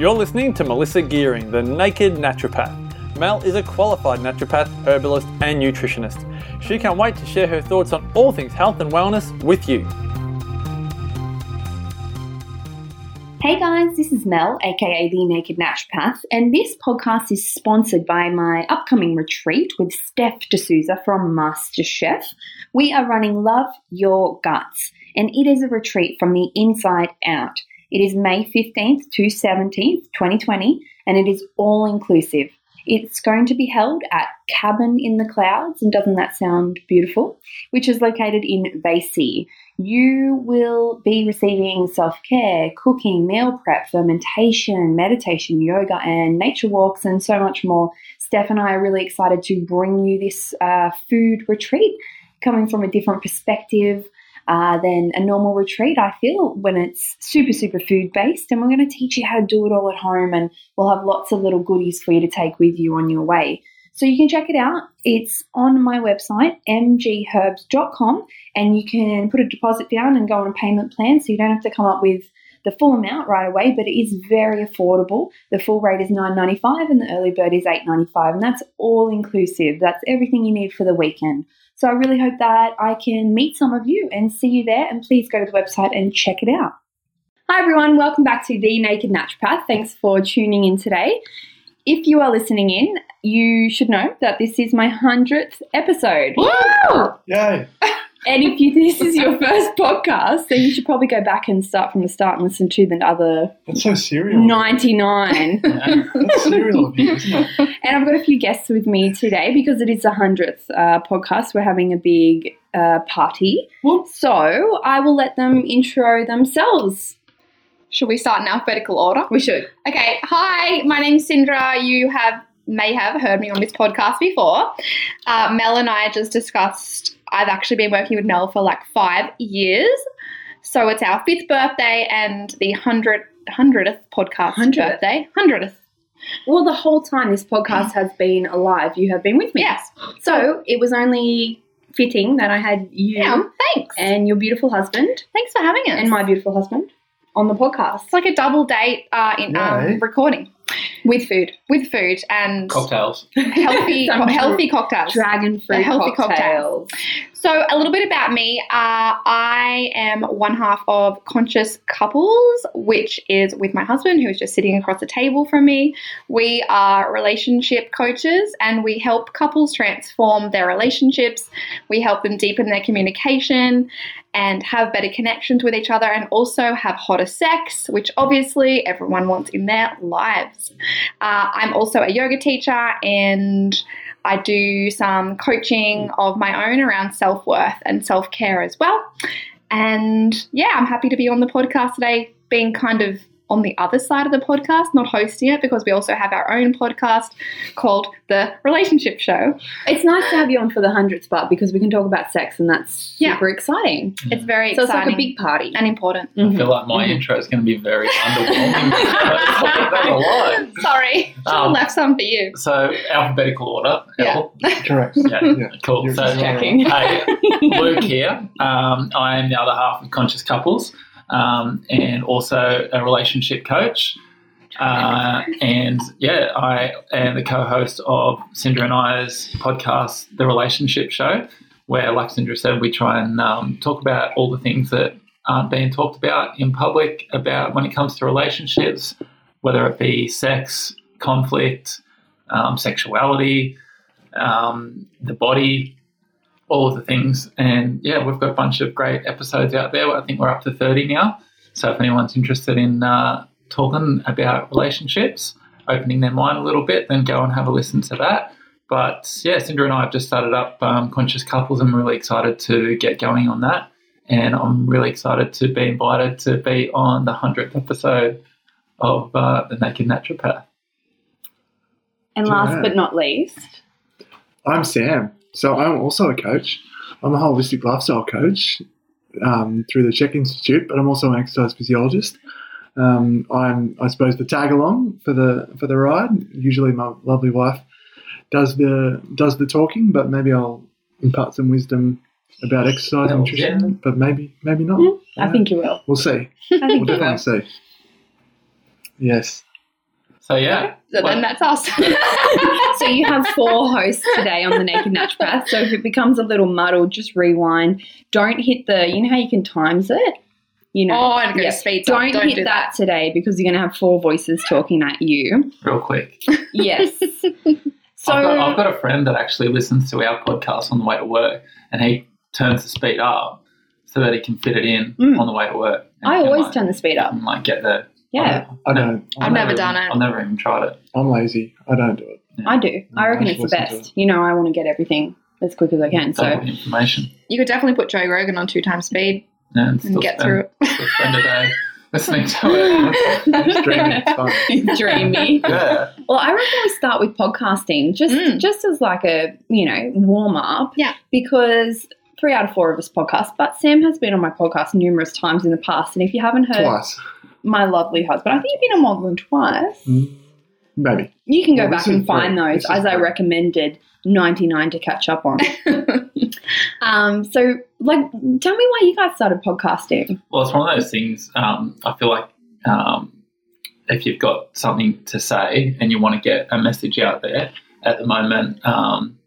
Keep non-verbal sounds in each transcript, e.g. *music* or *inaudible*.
You're listening to Melissa Gearing, the Naked Naturopath. Mel is a qualified naturopath, herbalist, and nutritionist. She can't wait to share her thoughts on all things health and wellness with you. Hey guys, this is Mel, aka The Naked Naturopath, and this podcast is sponsored by my upcoming retreat with Steph D'Souza from MasterChef. We are running Love Your Guts, and it is a retreat from the inside out. It is May 15th to 17th, 2020, and it is all inclusive. It's going to be held at Cabin in the Clouds, and doesn't that sound beautiful? Which is located in Basie. You will be receiving self care, cooking, meal prep, fermentation, meditation, yoga, and nature walks, and so much more. Steph and I are really excited to bring you this uh, food retreat coming from a different perspective. Uh, than a normal retreat, I feel, when it's super, super food based. And we're going to teach you how to do it all at home, and we'll have lots of little goodies for you to take with you on your way. So you can check it out. It's on my website, mgherbs.com, and you can put a deposit down and go on a payment plan so you don't have to come up with the full amount right away, but it is very affordable. The full rate is $9.95 and the early bird is $8.95, and that's all inclusive. That's everything you need for the weekend. So I really hope that I can meet some of you and see you there, and please go to the website and check it out. Hi everyone, welcome back to The Naked Naturopath. Thanks for tuning in today. If you are listening in, you should know that this is my 100th episode. Woo! Yay! *laughs* And if you, this is your first podcast, then you should probably go back and start from the start and listen to the other That's so serial. 99. That's serial isn't it? and I've got a few guests with me today because it is the 100th uh, podcast. We're having a big uh, party. Whoop. So I will let them intro themselves. Should we start in alphabetical order? We should. Okay. Hi, my name's Sindra. You have may have heard me on this podcast before. Uh, Mel and I just discussed. I've actually been working with Mel for like five years, so it's our fifth birthday and the hundred hundredth podcast 100th. birthday. Hundredth. Well, the whole time this podcast has been alive, you have been with me. Yes. So it was only fitting that I had you Yeah. Thanks. and your beautiful husband Thanks for having us. and my beautiful husband on the podcast. it's like a double date uh, in um, recording with food. with food and cocktails. healthy *laughs* Some healthy cocktails. Dragon fruit healthy cocktails. So, a little bit about me. Uh, I am one half of Conscious Couples, which is with my husband, who is just sitting across the table from me. We are relationship coaches and we help couples transform their relationships. We help them deepen their communication and have better connections with each other and also have hotter sex, which obviously everyone wants in their lives. Uh, I'm also a yoga teacher and I do some coaching of my own around self worth and self care as well. And yeah, I'm happy to be on the podcast today, being kind of on the other side of the podcast, not hosting it, because we also have our own podcast called The Relationship Show. It's nice to have you on for the hundredth part because we can talk about sex and that's Yeah. super exciting. It's very So it's like a big party. and important. I feel like my Mhm. intro is going to be very underwhelming. *laughs* That's a lot. Sorry, should have Um, left some for you. So alphabetical order. Yeah. *laughs* Correct. Yeah. Yeah. Cool. You're So checking. hey, *laughs* Luke here. Um, I am the other half of Conscious Couples, um, and also a relationship coach. Uh, and yeah, I am the co-host of Sindra and I's podcast, The Relationship Show, where, like Sindra said, we try and um, talk about all the things that aren't being talked about in public about when it comes to relationships, whether it be sex, conflict, um, sexuality, um, the body, all of the things. And yeah, we've got a bunch of great episodes out there. I think we're up to 30 now. So if anyone's interested in uh, talking about relationships, opening their mind a little bit, then go and have a listen to that. But yeah, Sindra and I have just started up um, Conscious Couples. I'm really excited to get going on that. And I'm really excited to be invited to be on the 100th episode of uh, The Naked Naturopath. And last Yeah. but not least, I'm Sam. So I'm also a coach. I'm a holistic lifestyle coach um, through the CHEK Institute, but I'm also an exercise physiologist. Um, I'm, I suppose, the tag along for the for the ride. Usually, my lovely wife does the does the talking, but maybe I'll impart some wisdom about exercise and nutrition. yeah. But maybe maybe not. I think you will. we'll see. I We'll think you will. definitely see. Yes. So yeah, So then that's us. *laughs* so you have four hosts today on the Naked Naturopath. So if it becomes a little muddled, just rewind. Don't hit the. You know how you can times it. You know. oh, and go Yeah. speed Don't. Don't hit do that, today because you're going to have four voices talking at you. real quick. Yes. so *laughs* I've, got, I've got a friend that actually listens to our podcast on the way to work, and he turns the speed up so that he can fit it in Mm. on the way to work. I always like, turn the speed up. and, like get the Yeah, I don't. I've I'm, never even- done it. I've never even tried it. I'm lazy. I don't do it. I do. I reckon I it's the should listen best. You know, I want to get everything as quick as I can. So Double the information. You could definitely put Joe Rogan on two times speed Yeah, and and get spend, through it. still spend a day *laughs* listening to it. Just dreaming. It's fun. *laughs* dreamy. Yeah. Well, I reckon we start with podcasting, just Mm. just as like a you know warm up. Yeah. Because three out of four of us podcast, but Sam has been on my podcast numerous times in the past, and if you haven't heard Twice, my lovely husband, I think you've been on more than twice. maybe. You can go Well, back and find three. those This is as I recommended ninety nine to catch up on. *laughs* um, so like, tell me why you guys started podcasting. Well, it's one of those things. Um, I feel like um, if you've got something to say and you want to get a message out there, at the moment, um,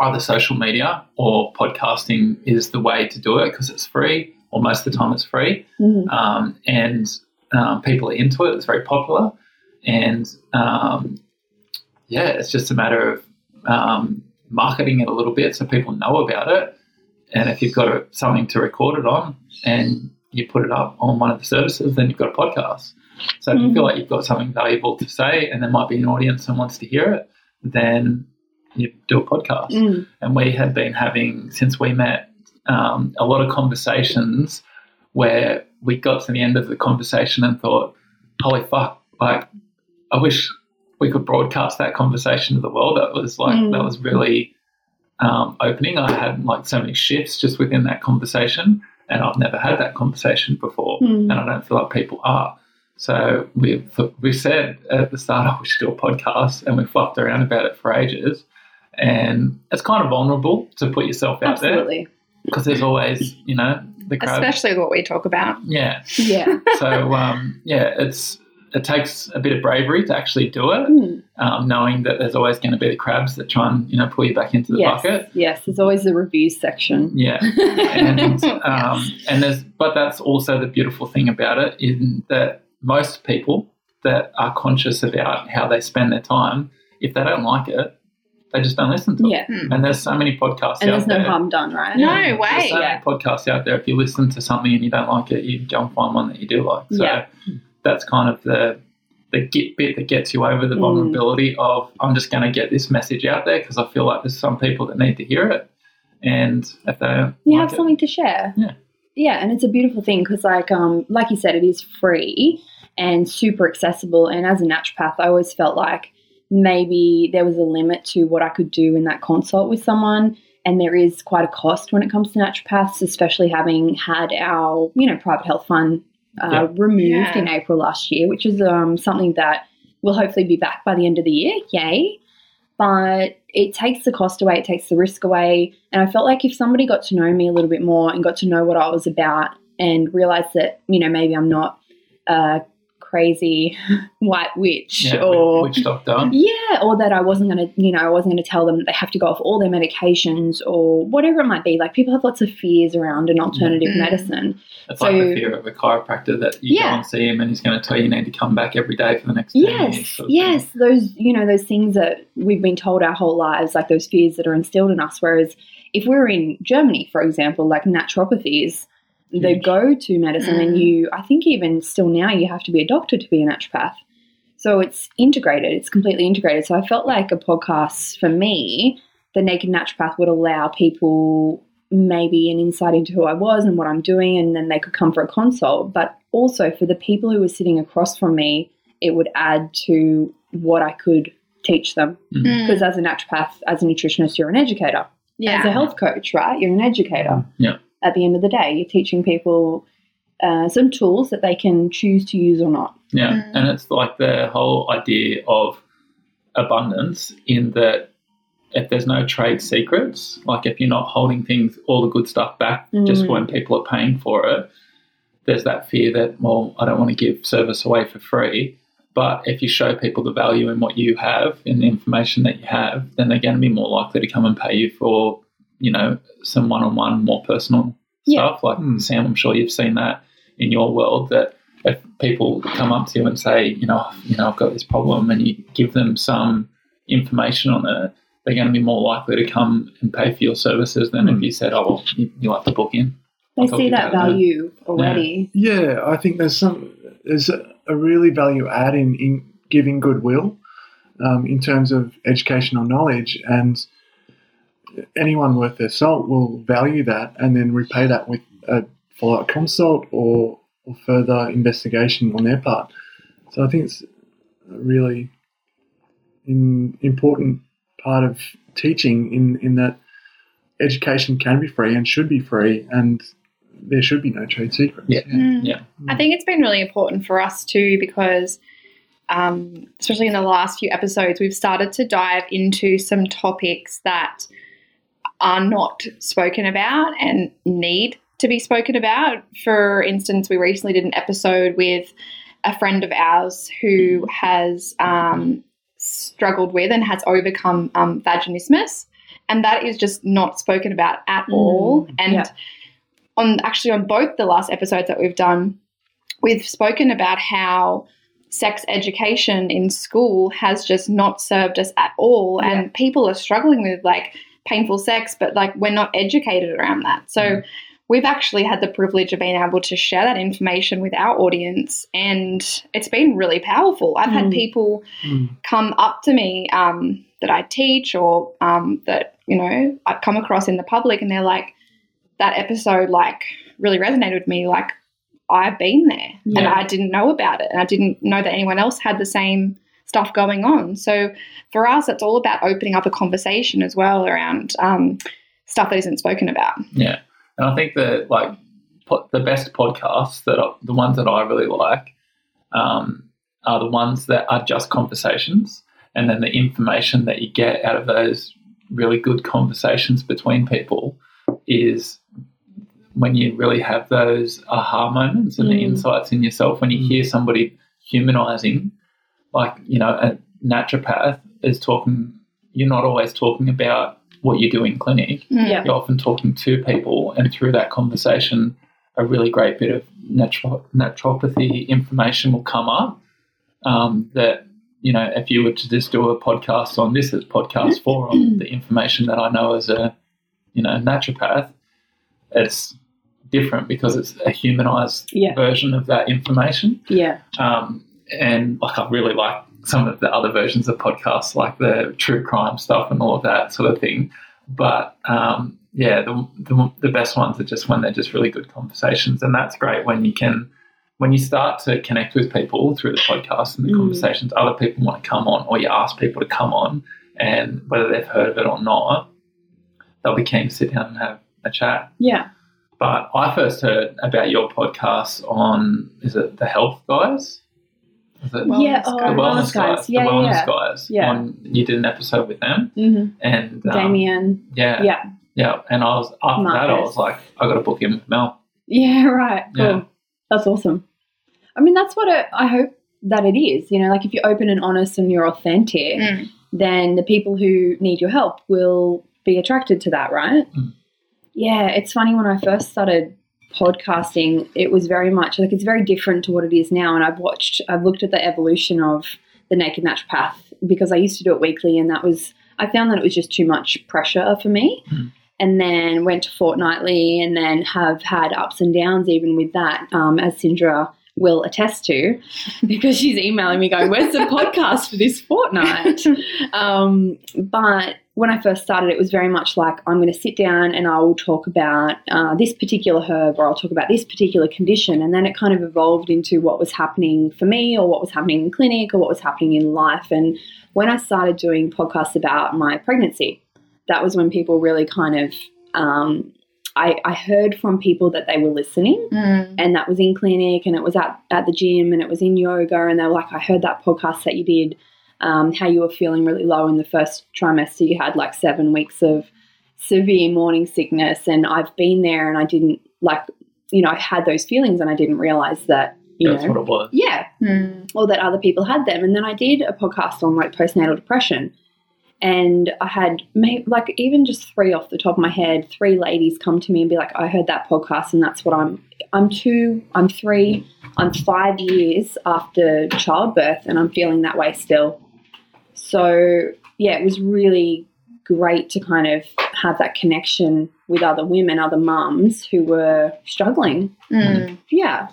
either social media or podcasting is the way to do it because it's free, or most of the time it's free, Mhm. um, and um, people are into it. It's very popular, and um, yeah, it's just a matter of um, marketing it a little bit so people know about it. And if you've got a, something to record it on and you put it up on one of the services, then you've got a podcast. So if you feel like you've got something valuable to say and there might be an audience that wants to hear it, then you do a podcast. Mm. And we have been having, since we met, um, a lot of conversations where we got to the end of the conversation and thought, holy fuck, like, I wish we could broadcast that conversation to the world. That was like, Mm. that was really um, opening. I had like so many shifts just within that conversation, and I've never had that conversation before, Mm. and I don't feel like people are. So we we said at the start, *laughs* oh, we should do a podcast, and we fluffed around about it for ages. And it's kind of vulnerable to put yourself out there Absolutely. because there's always, you know, the crowd. Especially what we talk about. Yeah. Yeah. *laughs* So um, yeah, it's it takes a bit of bravery to actually do it, Mm. um, knowing that there's always going to be the crabs that try and you know pull you back into the yes. bucket. Yes. There's always the reviews section. Yeah. *laughs* and um, and there's but that's also the beautiful thing about it in that most people that are conscious about how they spend their time, if they don't like it, they just don't listen to it. yeah. And there's so many podcasts And out there's no there. harm done, right? No There's way. so Yeah. many podcasts out there. If you listen to something and you don't like it, you go and find one that you do like. So Yeah. that's kind of the the get bit that gets you over the Mm. vulnerability of I'm just going to get this message out there because I feel like there's some people that need to hear it, and if they You like have it- something to share. Yeah. Yeah, and it's a beautiful thing because, like, um, like you said, it is free and super accessible. And as a naturopath, I always felt like maybe there was a limit to what I could do in that consult with someone. And there is quite a cost when it comes to naturopaths, especially having had our, you know, private health fund uh, Yeah. removed Yeah. in April last year, which is um, something that will hopefully be back by the end of the year. Yay! But it takes the cost away, it takes the risk away. And I felt like if somebody got to know me a little bit more and got to know what I was about and realized that, you know, maybe I'm not a crazy *laughs* white witch yeah, or witch doctor. yeah, or that I wasn't going to, you know, I wasn't going to tell them that they have to go off all their medications or whatever it might be. Like people have lots of fears around an alternative Mm. medicine. It's So- like the fear of a chiropractor that you Yeah. go and see him and he's going to tell you you need to come back every day for the next 10 years. Yes, sort of thing. yes, those you know those things that we've been told our whole lives, like those fears that are instilled in us. Whereas if we're in Germany, for example, like naturopathies, the go-to medicine, and Mm. you, I think even still now, you have to be a doctor to be a naturopath. So it's integrated. It's completely integrated. So I felt like a podcast for me, the Naked Naturopath, would allow people maybe an insight into who I was and what I'm doing, and then they could come for a consult. But also for the people who were sitting across from me, it would add to what I could teach them. Mm. Because as a naturopath, as a nutritionist, you're an educator. Yeah. As a health coach, right? You're an educator. Yeah. At the end of the day, you're teaching people uh, some tools that they can choose to use or not. Yeah, Mm. and it's like the whole idea of abundance in that if there's no trade secrets, like if you're not holding things, all the good stuff back just Mm. when people are paying for it, there's that fear that, well, I don't want to give service away for free. But if you show people the value in what you have, in the information that you have, then they're going to be more likely to come and pay you for, you know, some one-on-one, more personal Yeah. stuff. Like Hmm. Sam, I'm sure you've seen that in your world that if people come up to you and say, you know, you know, I've got this problem, and you give them some information on it, they're going to be more likely to come and pay for your services than if Hmm. you said, oh, well, you, you like to book in. They see that about it. value already. Yeah, I think there's some there's a, a really value add in, in giving goodwill um, in terms of educational knowledge, and anyone worth their salt will value that and then repay that with a follow up consult or, or further investigation on their part. So I think it's a really in, important part of teaching in, in that education can be free and should be free and there should be no trade secrets. Yeah. Mm. Yeah. I think it's been really important for us too because, um, especially in the last few episodes, we've started to dive into some topics that are not spoken about and need to be spoken about. For instance, we recently did an episode with a friend of ours who has um, struggled with and has overcome um, vaginismus, and that is just not spoken about at all. And yeah. on actually on both the last episodes that we've done, we've spoken about how sex education in school has just not served us at all, Yeah. and people are struggling with like painful sex, but like we're not educated around that. So we've actually had the privilege of being able to share that information with our audience, and it's been really powerful. I've had Mm. people Mm. come up to me um, that I teach or um, that you know I've come across in the public, and they're like, "That episode like really resonated with me. Like I've been there, and I didn't know about it, and I didn't know that anyone else had the same stuff going on." So for us, it's all about opening up a conversation as well around um, stuff that isn't spoken about. Yeah, and I think that like po- the best podcasts that I, the ones that I really like um, are the ones that are just conversations, and then the information that you get out of those really good conversations between people is when you really have those aha moments and the Mm. insights in yourself when you hear somebody humanizing like you know a naturopath is talking you're not always talking about what you do in clinic Yeah. you're often talking to people, and through that conversation, a really great bit of naturo- naturopathy information will come up. Um, that you know, if you were to just do a podcast on this as podcast four on *clears throat* the information that I know as a you know naturopath, it's different because it's a humanized Yeah. version of that information. Yeah. Um, and like I really like some of the other versions of podcasts, like the true crime stuff and all of that sort of thing. But um, yeah, the, the the best ones are just when they're just really good conversations, and that's great when you can when you start to connect with people through the podcast and the Mm. conversations. Other people want to come on, or you ask people to come on, and whether they've heard of it or not, they'll be keen to sit down and have a chat. Yeah. But I first heard about your podcast on is it the Health Guys? Is Wellness yeah. Guys. Oh, the Guys. Wellness Guys? Yeah. the Wellness yeah. Guys. Yeah. On, you did an episode with them, hmm and um, Damien. Yeah, Yeah. yeah. And I was after that, I was like, I got to book him, with Mel. Yeah. *laughs* Right. Cool. Yeah. That's awesome. I mean, that's what it, I hope that it is. You know, like if you're open and honest and you're authentic, Mm. then the people who need your help will be attracted to that, right? Mm. Yeah, it's funny when I first started podcasting, it was very much like it's very different to what it is now. And I've watched, I've looked at the evolution of the Naked Naturopath because I used to do it weekly, and that was, I found that it was just too much pressure for me. Mm. And then went to fortnightly, and then have had ups and downs even with that, um, as Sindra will attest to, *laughs* because she's emailing me going, "Where's the podcast for this fortnight?" *laughs* Um, but when I first started, it was very much like I'm going to sit down and I will talk about uh, this particular herb or I'll talk about this particular condition. And then it kind of evolved into what was happening for me or what was happening in clinic or what was happening in life. And when I started doing podcasts about my pregnancy, that was when people really kind of, um, I, I heard from people that they were listening Mm. and that was in clinic and it was at, at the gym and it was in yoga and they were like i heard that podcast that you did um, how you were feeling really low in the first trimester you had like seven weeks of severe morning sickness and i've been there and i didn't like you know i had those feelings and i didn't realize that you That's know, what it was. yeah, Mm. or that other people had them. And then I did a podcast on like postnatal depression. And I had may- like even just three off the top of my head, three ladies come to me and be like, "I heard that podcast, and that's what I'm. I'm two, I'm three, I'm five years after childbirth, and I'm feeling that way still." So yeah, it was really great to kind of have that connection with other women, other mums who were struggling. Mm. Yeah,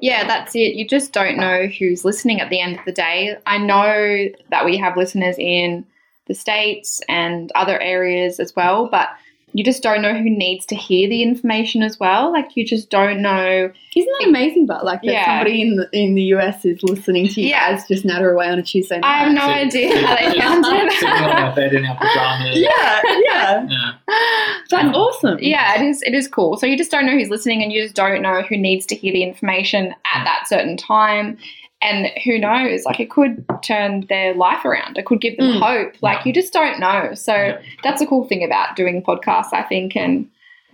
Yeah, that's it. You just don't know who's listening at the end of the day. I know that we have listeners in the States and other areas as well, but you just don't know who needs to hear the information as well. Like, you just don't know. Isn't that amazing? But like that Yeah. somebody in the in the US is listening to you Yeah. guys just natter away on a Tuesday night. I have no idea how they found Sitting on our it. bed in our pajamas. *laughs* yeah, yeah, *laughs* Yeah. that's awesome. Yeah, it is. It is cool. So you just don't know who's listening, and you just don't know who needs to hear the information at that certain time. And who knows? Like it could turn their life around. It could give them Mm. hope. Like you just don't know. So Yeah. that's a cool thing about doing podcasts, I think. And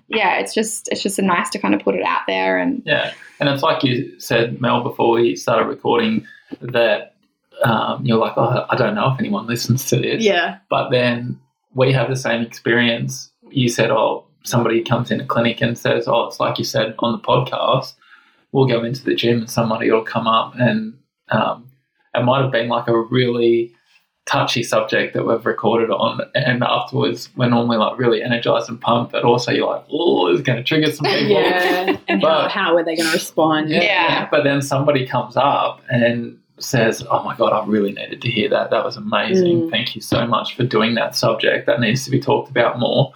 yeah, it's just it's just nice to kind of put it out there. And Yeah, and it's like you said, Mel, before we started recording, that um, you're like, oh, I don't know if anyone listens to this. yeah, But then we have the same experience. You said, oh, somebody comes in a clinic and says, oh, it's like you said on the podcast. We'll go into the gym and somebody will come up and um, it might have been like a really touchy subject that we've recorded on. And afterwards, we're normally like really energized and pumped, but also you're like, oh, it's going to trigger some people. yeah. And how, *laughs* But- how are they going to respond? Yeah. But then somebody comes up and says, "Oh my god, I really needed to hear that. That was amazing. Mm. Thank you so much for doing that subject. That needs to be talked about more."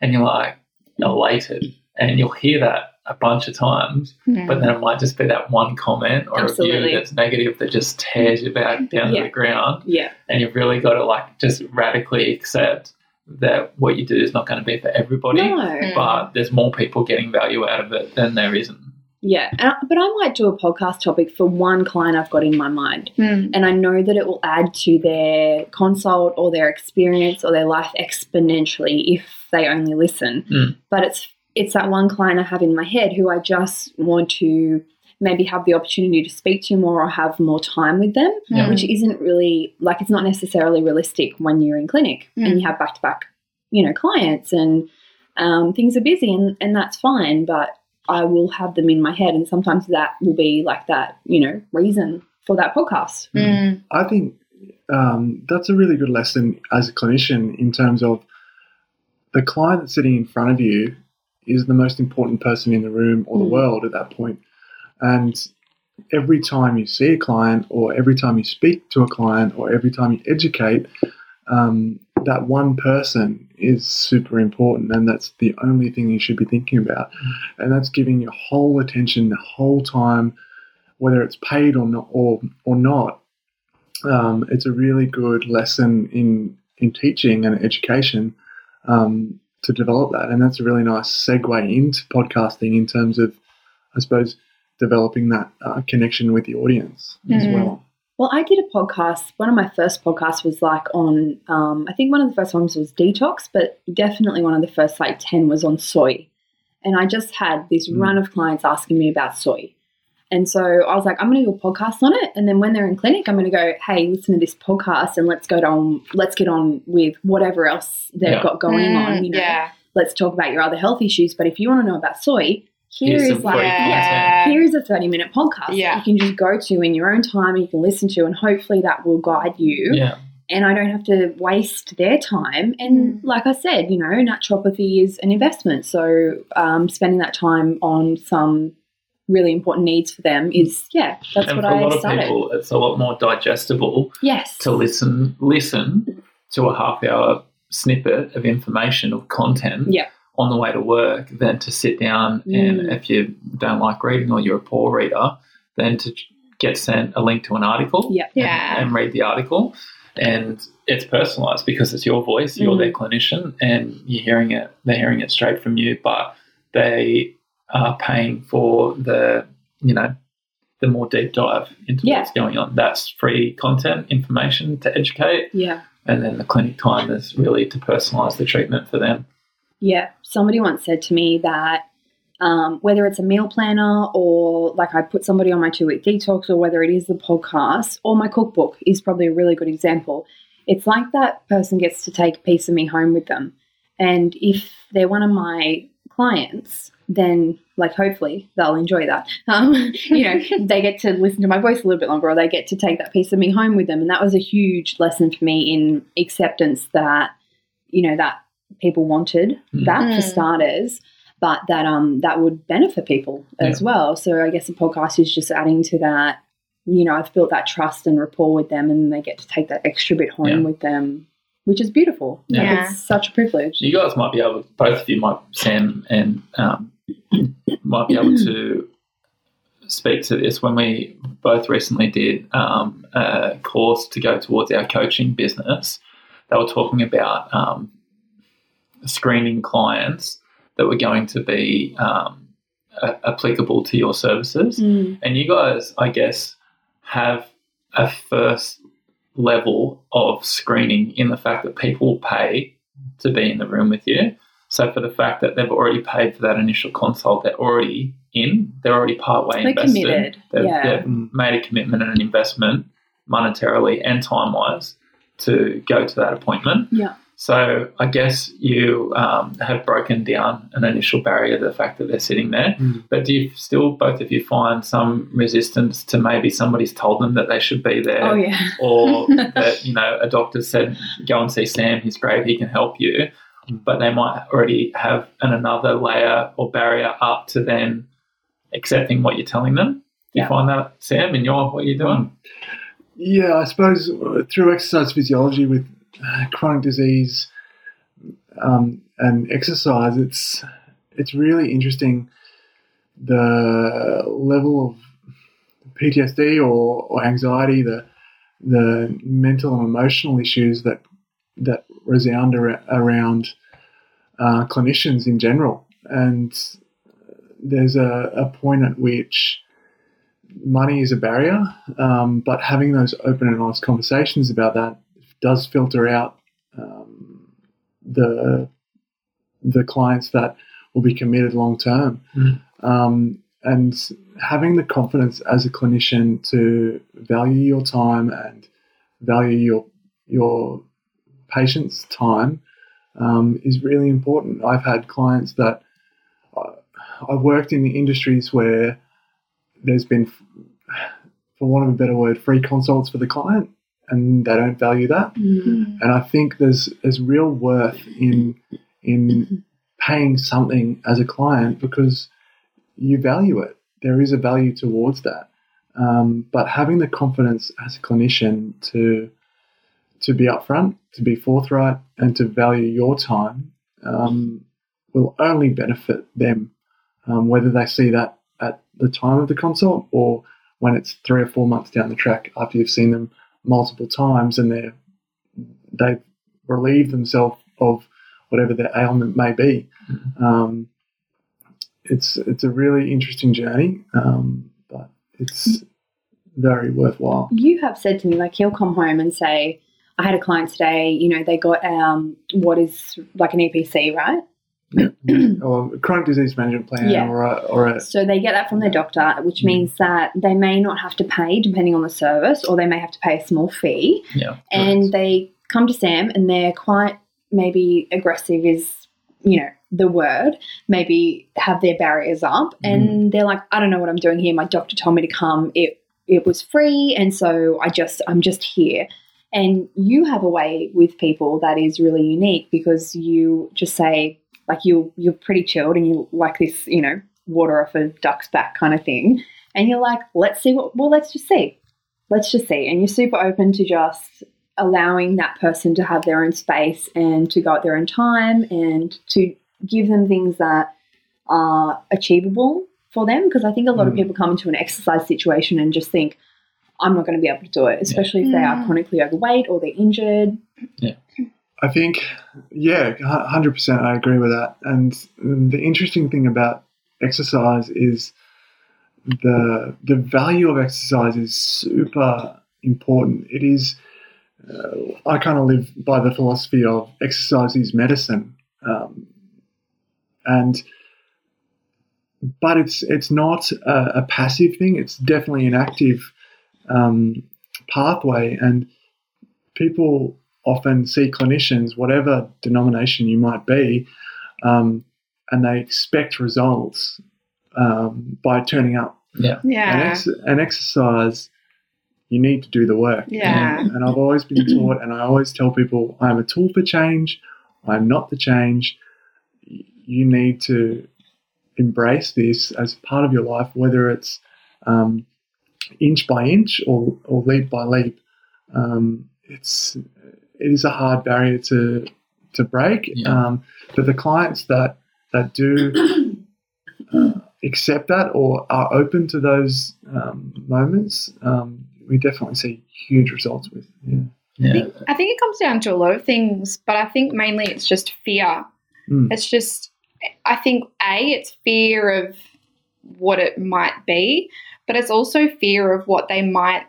And you're like elated, and you'll hear that a bunch of times, Mm. but then it might just be that one comment or Absolutely. review that's negative that just tears you back down Yeah. to the ground, yeah, and you've really got to like just radically accept that what you do is not going to be for everybody. no. But there's more people getting value out of it than there isn't. yeah. I- but I might do a podcast topic for one client I've got in my mind. Mm. and I know that it will add to their consult or their experience or their life exponentially if they only listen. Mm. But it's it's that one client I have in my head who I just want to maybe have the opportunity to speak to more or have more time with them, Yeah. which isn't really like it's not necessarily realistic when you're in clinic Mm. and you have back to back, you know, clients and um, things are busy and, and that's fine, but I will have them in my head and sometimes that will be like that, you know, reason for that podcast. Mm. I think um, that's a really good lesson as a clinician in terms of the client that's sitting in front of you is the most important person in the room or the Mm. world at that point. And every time you see a client, or every time you speak to a client, or every time you educate, um, that one person is super important, and that's the only thing you should be thinking about. And that's giving your whole attention the whole time, whether it's paid or not, or or not um, it's a really good lesson in in teaching and education um, to develop that, and that's a really nice segue into podcasting in terms of, I suppose, developing that uh, connection with the audience as Mhm. well. Well, I did a podcast. One of my first podcasts was like on, um, I think one of the first ones was detox, but definitely one of the first like 10 was on soy. And I just had this Mm. run of clients asking me about soy. And so I was like, I'm going to do a podcast on it. And then when they're in clinic, I'm going to go, hey, listen to this podcast and let's go on, let's get on with whatever else they've Yeah. got going Mm, on. You know, yeah. let's talk about your other health issues. But if you want to know about soy, here Here's is like, yeah, here is a 30 minute podcast Yeah. that you can just go to in your own time and you can listen to, and hopefully that will guide you. Yeah. And I don't have to waste their time. And Mm. like I said, you know, naturopathy is an investment. So um, spending that time on some really important needs for them is, yeah, that's and what for a I lot of people, it's a lot more digestible yes. to listen listen to a half hour snippet of information or content Yeah. on the way to work than to sit down and Mm. if you don't like reading or you're a poor reader, then to get sent a link to an article Yeah. Yeah. and, and read the article. And it's personalized because it's your voice, you're Mm. their clinician, and you're hearing it, they're hearing it straight from you, but they are paying for the, you know, the more deep dive into Yeah. what's going on. That's free content, information to educate, Yeah. and then the clinic time is really to personalize the treatment for them. Yeah. Somebody once said to me that um, whether it's a meal planner or like I put somebody on my two week detox or whether it is the podcast or my cookbook is probably a really good example. It's like that person gets to take a piece of me home with them. And if they're one of my clients, then like hopefully they'll enjoy that. Um, *laughs* you know, *laughs* they get to listen to my voice a little bit longer, or they get to take that piece of me home with them, and that was a huge lesson for me in acceptance that you know that people wanted Mm. that Mm. for starters, but that um that would benefit people as well. So I guess the podcast is just adding to that. You know, I've built that trust and rapport with them, and they get to take that extra bit home Yeah. with them, which is beautiful. Like, Yeah. it's such a privilege. You guys might be able, both of you might, Sam and um, *clears throat* might be able to speak to this. When we both recently did um, a course to go towards our coaching business, they were talking about um, screening clients that were going to be um, a- applicable to your services. Mm. And you guys, I guess, have a first level of screening in the fact that people pay to be in the room with you. So for the fact that they've already paid for that initial consult, they're already in, they're already partway They're invested. committed, They've, yeah. they've made a commitment and an investment monetarily and time wise to go to that appointment. Yeah. So I guess you um, have broken down an initial barrier to the fact that they're sitting there. Mm. But do you still, both of you, find some resistance to maybe somebody's told them that they should be there? Oh yeah. *laughs* or *laughs* that you know a doctor said go and see Sam, he's great, he can help you, but they might already have an another layer or barrier up to then accepting what you're telling them. Do Yeah. you find that Sam in your what you're doing? Yeah, I suppose uh, through exercise physiology with chronic disease um, and exercise, it's it's really interesting. The level of PTSD or, or anxiety, the the mental and emotional issues that that resound ar- around uh, clinicians in general, and there's a, a point at which money is a barrier, um, but having those open and honest conversations about that does filter out um, the the clients that will be committed long term. Mm. Um, and having the confidence as a clinician to value your time and value your your patient's time um, is really important. I've had clients that uh, I've worked in the industries where there's been, for want of a better word, free consults for the client, and they don't value that. Mm. And I think there's there's real worth in in *laughs* paying something as a client because you value it. There is a value towards that. Um, but having the confidence as a clinician to to be upfront, to be forthright, and to value your time um, will only benefit them, um, whether they see that at the time of the consult or when it's three or four months down the track after you've seen them multiple times and they're they've relieved themselves of whatever their ailment may be. Um, it's it's a really interesting journey, um, but it's very worthwhile. You have said to me, like, he'll come home and say, I had a client today, you know, they got um, what is like an EPC, right? *clears throat* or a chronic disease management plan, Yeah. or a, or a So they get that from their doctor, which mm. means that they may not have to pay depending on the service, or they may have to pay a small fee. Yeah. And they come to Sam and they're quite maybe aggressive is, you know, the word, maybe have their barriers up mm-hmm. and they're like, I don't know what I'm doing here. My doctor told me to come. It it was free and so I just I'm just here. And you have a way with people that is really unique because you just say like you you're pretty chilled and you like this, you know, water off a duck's back kind of thing. And you're like, let's see what well, let's just see. Let's just see. And you're super open to just allowing that person to have their own space and to go at their own time and to give them things that are achievable for them. Because I think a lot of Mm. people come into an exercise situation and just think, I'm not going to be able to do it, especially if they are Mm. chronically overweight or they're injured. I think, yeah, hundred percent. I agree with that. And the interesting thing about exercise is the the value of exercise is super important. It is. Uh, I kind of live by the philosophy of exercise is medicine, um, and but it's it's not a, a passive thing. It's definitely an active um, pathway, and people often see clinicians, whatever denomination you might be, um, and they expect results um, by turning up. Yeah. And, Yeah. ex- and exercise, you need to do the work. Yeah. And, and I've always been taught, and I always tell people, I'm a tool for change. I'm not the change. You need to embrace this as part of your life, whether it's um, inch by inch or, or leap by leap. Um, it's it is a hard barrier to to break. Yeah. Um, but the clients that that do uh, accept that or are open to those um, moments, um, we definitely see huge results with. Yeah. Yeah. I think it comes down to a lot of things, but I think mainly it's just fear. Mm. It's just, I think, A, it's fear of what it might be, but it's also fear of what they might,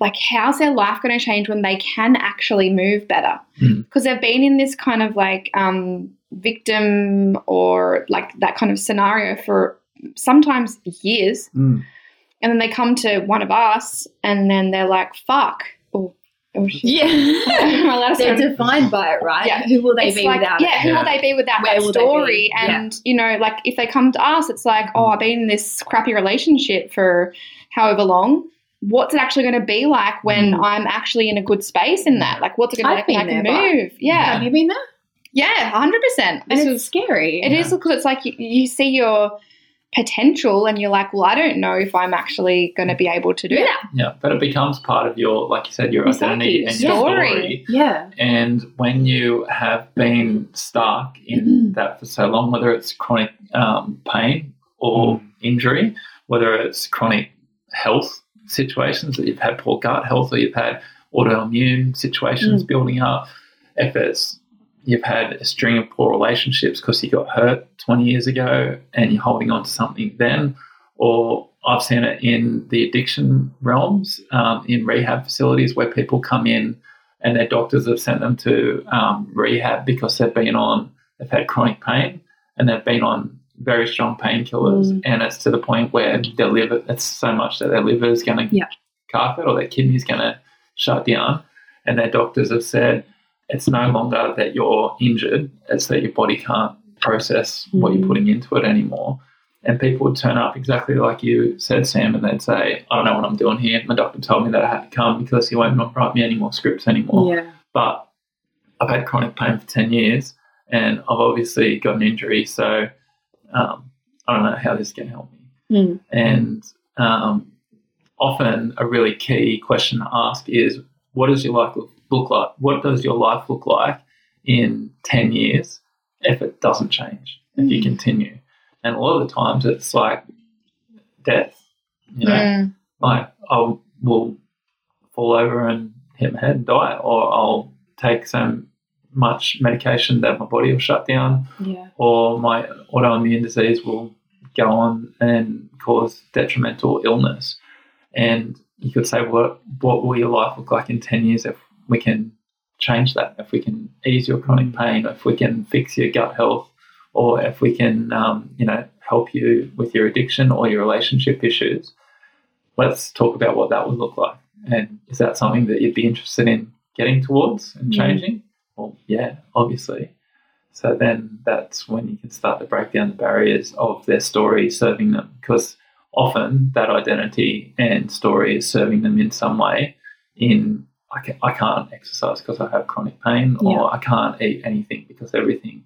like, how's their life going to change when they can actually move better? Mm. Because they've been in this kind of like um, victim or like that kind of scenario for sometimes years. Mm. And then they come to one of us and then they're like, fuck. Oh, oh. Yeah. *laughs* Am I allowed to They're defined by it, right? Yeah. Who will they it's be like, without yeah, it? who Yeah. will they be without Where that story? be? Yeah. And you know, like if they come to us, it's like, oh, I've been in this crappy relationship for however long. What's it actually going to be like when Mm. I'm actually in a good space in that? Like, what's it going to be like when I been can there, move? Yeah, Have you been there? yeah, hundred percent. And This it's is scary. it is because it's like you, you see your potential and you're like, well, I don't know if I'm actually going to be able to do Yeah. that. Yeah. But it becomes part of your, like you said, your identity Exactly. and your Story. story. Yeah. And when you have been stuck in that for so long, whether it's chronic um, pain or injury, whether it's chronic health situations that you've had poor gut health or you've had autoimmune situations building up, if it's you've had a string of poor relationships because you got hurt 20 years ago and you're holding on to something then, or I've seen it in the addiction realms, um, in rehab facilities where people come in and their doctors have sent them to um, rehab because they've been on, they've had chronic pain and they've been on very strong painkillers, Mm. and it's to the point where their liver, it's so much that their liver is going to Yeah. carpet or their kidney is going to shut down, and their doctors have said it's no longer that you're injured, it's that your body can't process what you're Mm. putting into it anymore. And people would turn up exactly like you said, Sam, and they'd say, I don't know what I'm doing here. My doctor told me that I had to come because he won't not write me any more scripts anymore. Yeah. But I've had chronic pain for 10 years and I've obviously got an injury. So um, I don't know how this can help me. Mm. And um, often a really key question to ask is, what does your life look, look like? What does your life look like in 10 years if it doesn't change, if you continue? And a lot of the times it's like death, you know, Mm. like I will fall over and hit my head and die, or I'll take so much medication that my body will shut down, Yeah. or my autoimmune disease will go on and cause detrimental illness. And you could say, what what will your life look like in ten years if we can change that? If we can ease your chronic pain, if we can fix your gut health, or if we can, um, you know, help you with your addiction or your relationship issues. Let's talk about what that would look like. And is that something that you'd be interested in getting towards and Mm. changing? Well, yeah, obviously. So then that's when you can start to break down the barriers of their story serving them because often that identity and story is serving them in some way in I, ca- I can't exercise because I have chronic pain or I can't eat anything because everything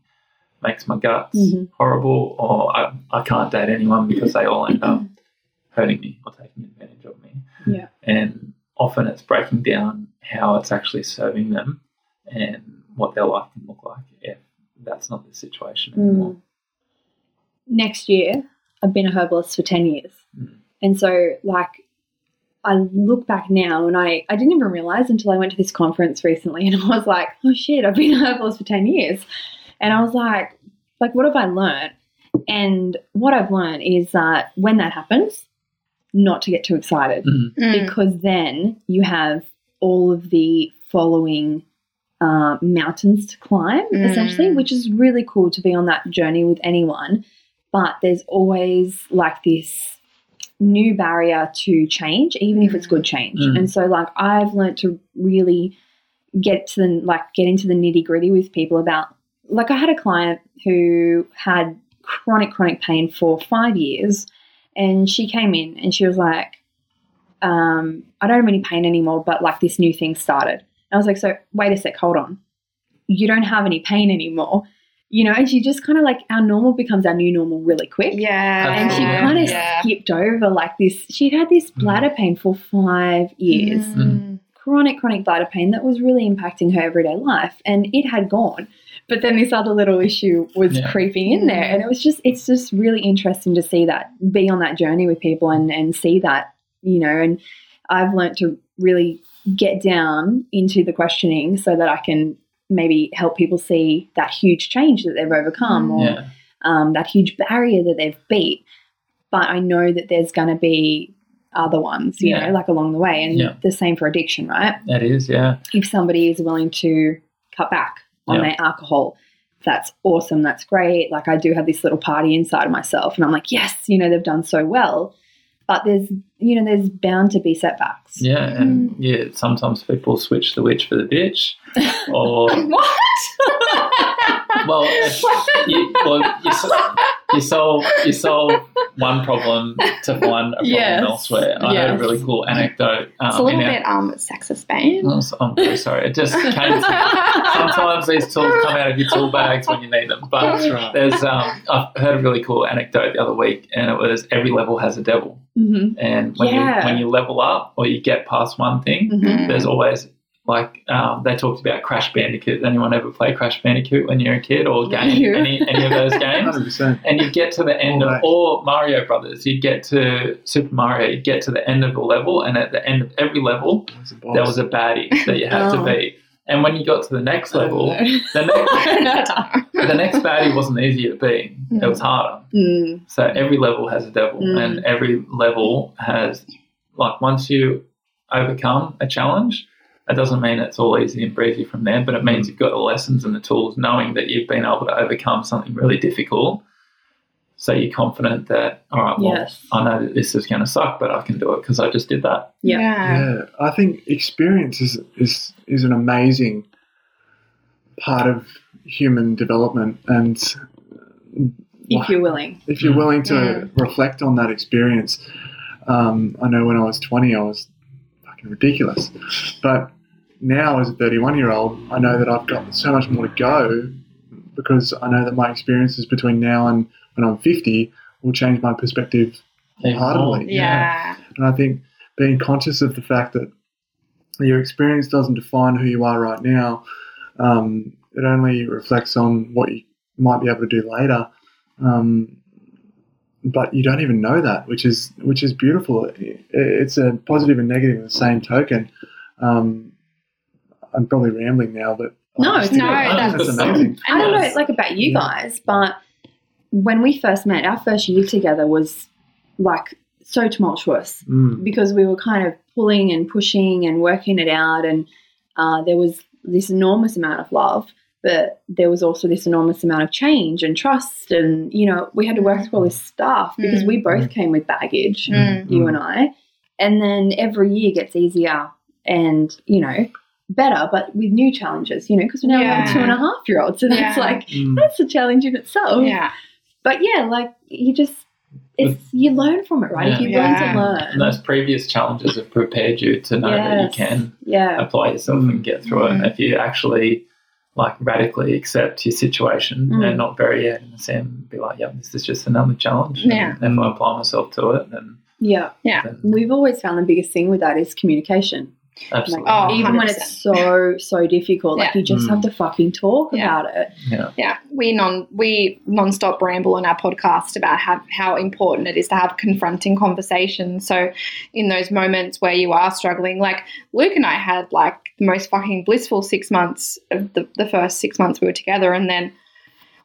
makes my guts Mhm. horrible or I, I can't date anyone because they all end up *clears throat* hurting me or taking advantage of me. Yeah. And often it's breaking down how it's actually serving them and what their life can look like if that's not the situation anymore. Next year, I've been a herbalist for 10 years. Mm. And so, like, I look back now and I, I didn't even realize until I went to this conference recently and *laughs* I was like, oh shit, I've been a herbalist for 10 years. And I was like, like, what have I learned? And what I've learned is that when that happens, not to get too excited Mm. Mm. because then you have all of the following uh, mountains to climb, Mm. essentially, which is really cool to be on that journey with anyone. but there's always like this new barrier to change, even if it's good change. Mm. And so, like, I've learned to really get to the like get into the nitty gritty with people about like I had a client who had chronic chronic pain for five years, and she came in and she was like, um, "I don't have any pain anymore, but like this new thing started." And I was like, "So wait a sec, hold on, you don't have any pain anymore." You know, and she just kind of like our normal becomes our new normal really quick. Yeah. And she kind of Yeah. skipped over like this. She'd had this bladder pain for five years Mm. chronic, chronic bladder pain that was really impacting her everyday life, and it had gone. But then this other little issue was Yeah. creeping in there, and it was just it's just really interesting to see that, be on that journey with people, and and see that you know. And I've learned to really get down into the questioning so that I can maybe help people see that huge change that they've overcome, or Yeah. um, that huge barrier that they've beat. But I know that there's going to be other ones, you Yeah. know, like along the way. And Yeah. the same for addiction, right? That is, yeah. If somebody is willing to cut back on their alcohol, that's awesome. That's great. Like I do have this little party inside of myself, and I'm like, yes, you know, they've done so well. But there's, you know, there's bound to be setbacks. Yeah, and hmm. yeah, sometimes people switch the witch for the bitch, or *laughs* What? well, *laughs* it's, you, well, you, s- you solve you solve one problem to find a problem Yes. elsewhere. I heard a really cool anecdote. Um, it's a little in our- bit um sexist. I'm so- I'm very sorry. It just came. To, sometimes these tools come out of your tool bags when you need them. But right. there's um, I heard a really cool anecdote the other week, and it was every level has a devil, Mm-hmm. and when Yeah. you when you level up or you get past one thing, Mm-hmm. there's always like um, they talked about Crash Bandicoot. Anyone ever play Crash Bandicoot when you're a kid or *laughs* game Yeah. any any of those games? Hundred percent. And you get to the end All of right. or Mario Brothers, you get to Super Mario, you get to the end of the level, and at the end of every level, there was a baddie that you had *laughs* Oh. to beat. And when you got to the next level, the next *laughs* the next baddie wasn't easy to beat. It was harder. Mm. So every level has a devil, Mm. and every level has like once you overcome a challenge, that doesn't mean it's all easy and breezy from there, but it means you've got the lessons and the tools, knowing that you've been able to overcome something really difficult. So you're confident that all right, well, Yes. I know that this is going to suck, but I can do it because I just did that. Yeah. Yeah, I think experience is, is is an amazing part of human development, and If you're willing. if you're willing to Mm. reflect on that experience, um, I know when I was 20, I was fucking ridiculous, but now as a 31 year old, I know that I've got so much more to go because I know that my experiences between now and when I'm 50 will change my perspective Even Heartedly. more. Yeah. And I think being conscious of the fact that your experience doesn't define who you are right now, um, it only reflects on what you might be able to do later. Um, but you don't even know that, which is which is beautiful. It's a positive and negative in the same token. Um, I'm probably rambling now, but No, no, that's- that's amazing. I don't know, Yes. like about you Yeah. guys, but when we first met, our first year together was like so tumultuous Mm. because we were kind of pulling and pushing and working it out, and uh, there was this enormous amount of love, but there was also this enormous amount of change and trust, and you know, we had to work through all this stuff because Mm. we both came with baggage, Mm. you and I, and then every year gets easier and you know better, but with new challenges, you know, because now we have a two and a half year old, so that's Yeah. like Mm. that's a challenge in itself. Yeah. But yeah, like you just it's you learn from it, right? If Yeah. you learn Yeah. to learn. And those previous challenges have prepared you to know that you can Yeah. apply yourself and get through it. Mm. And if you actually like radically accept your situation Mm. and not bury your head in the sand and be like, yep, this is just another challenge. Yeah. And if I apply myself to it, then, Yeah. Yeah. then We've always found the biggest thing with that is communication. absolutely. Like, Oh, even when 100%. it's so, so difficult, like Yeah. you just Mm. have to fucking talk Yeah. about it. yeah. Yeah, we non we nonstop ramble on our podcast about how how important it is to have confronting conversations. So, in those moments where you are struggling, like Luke and I had like the most fucking blissful six months of the, the first six months we were together, and then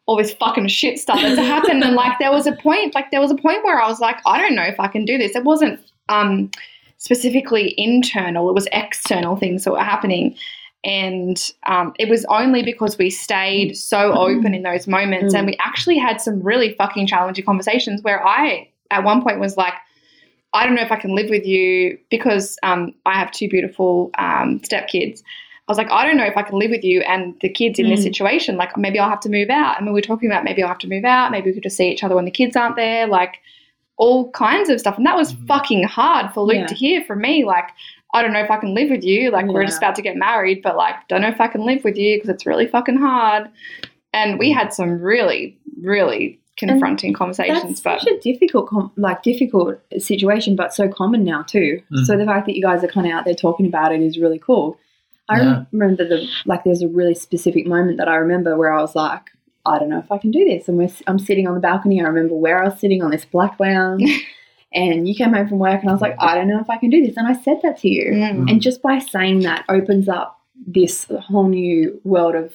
all this fucking shit started to happen. and like there was a point, like there was a point where I was like, I don't know if I can do this. It wasn't um specifically internal; it was external things that were happening. And um, it was only because we stayed so open in those moments and we actually had some really fucking challenging conversations where I, at one point, was like, I don't know if I can live with you because um, I have two beautiful um, stepkids. I was like, I don't know if I can live with you and the kids in this Mm. situation. Like, maybe I'll have to move out. And we were talking about maybe I'll have to move out. Maybe we could just see each other when the kids aren't there. Like, all kinds of stuff. And that was Mhm. fucking hard for Luke Yeah. to hear from me. Like, I don't know if I can live with you. Like, we're just about to get married, but like, don't know if I can live with you because it's really fucking hard. And we had some really, really confronting conversations. That's But such a difficult, com- like difficult situation, but so common now too. Mm. So the fact that you guys are kind of out there talking about it is really cool. I Yeah. remember the like. There's a really specific moment that I remember where I was like, I don't know if I can do this, and we're, I'm sitting on the balcony. I remember where I was sitting on this black lounge, *laughs* and you came home from work, and I was like, I don't know if I can do this, and I said that to you. Mm. And just by saying that opens up this whole new world of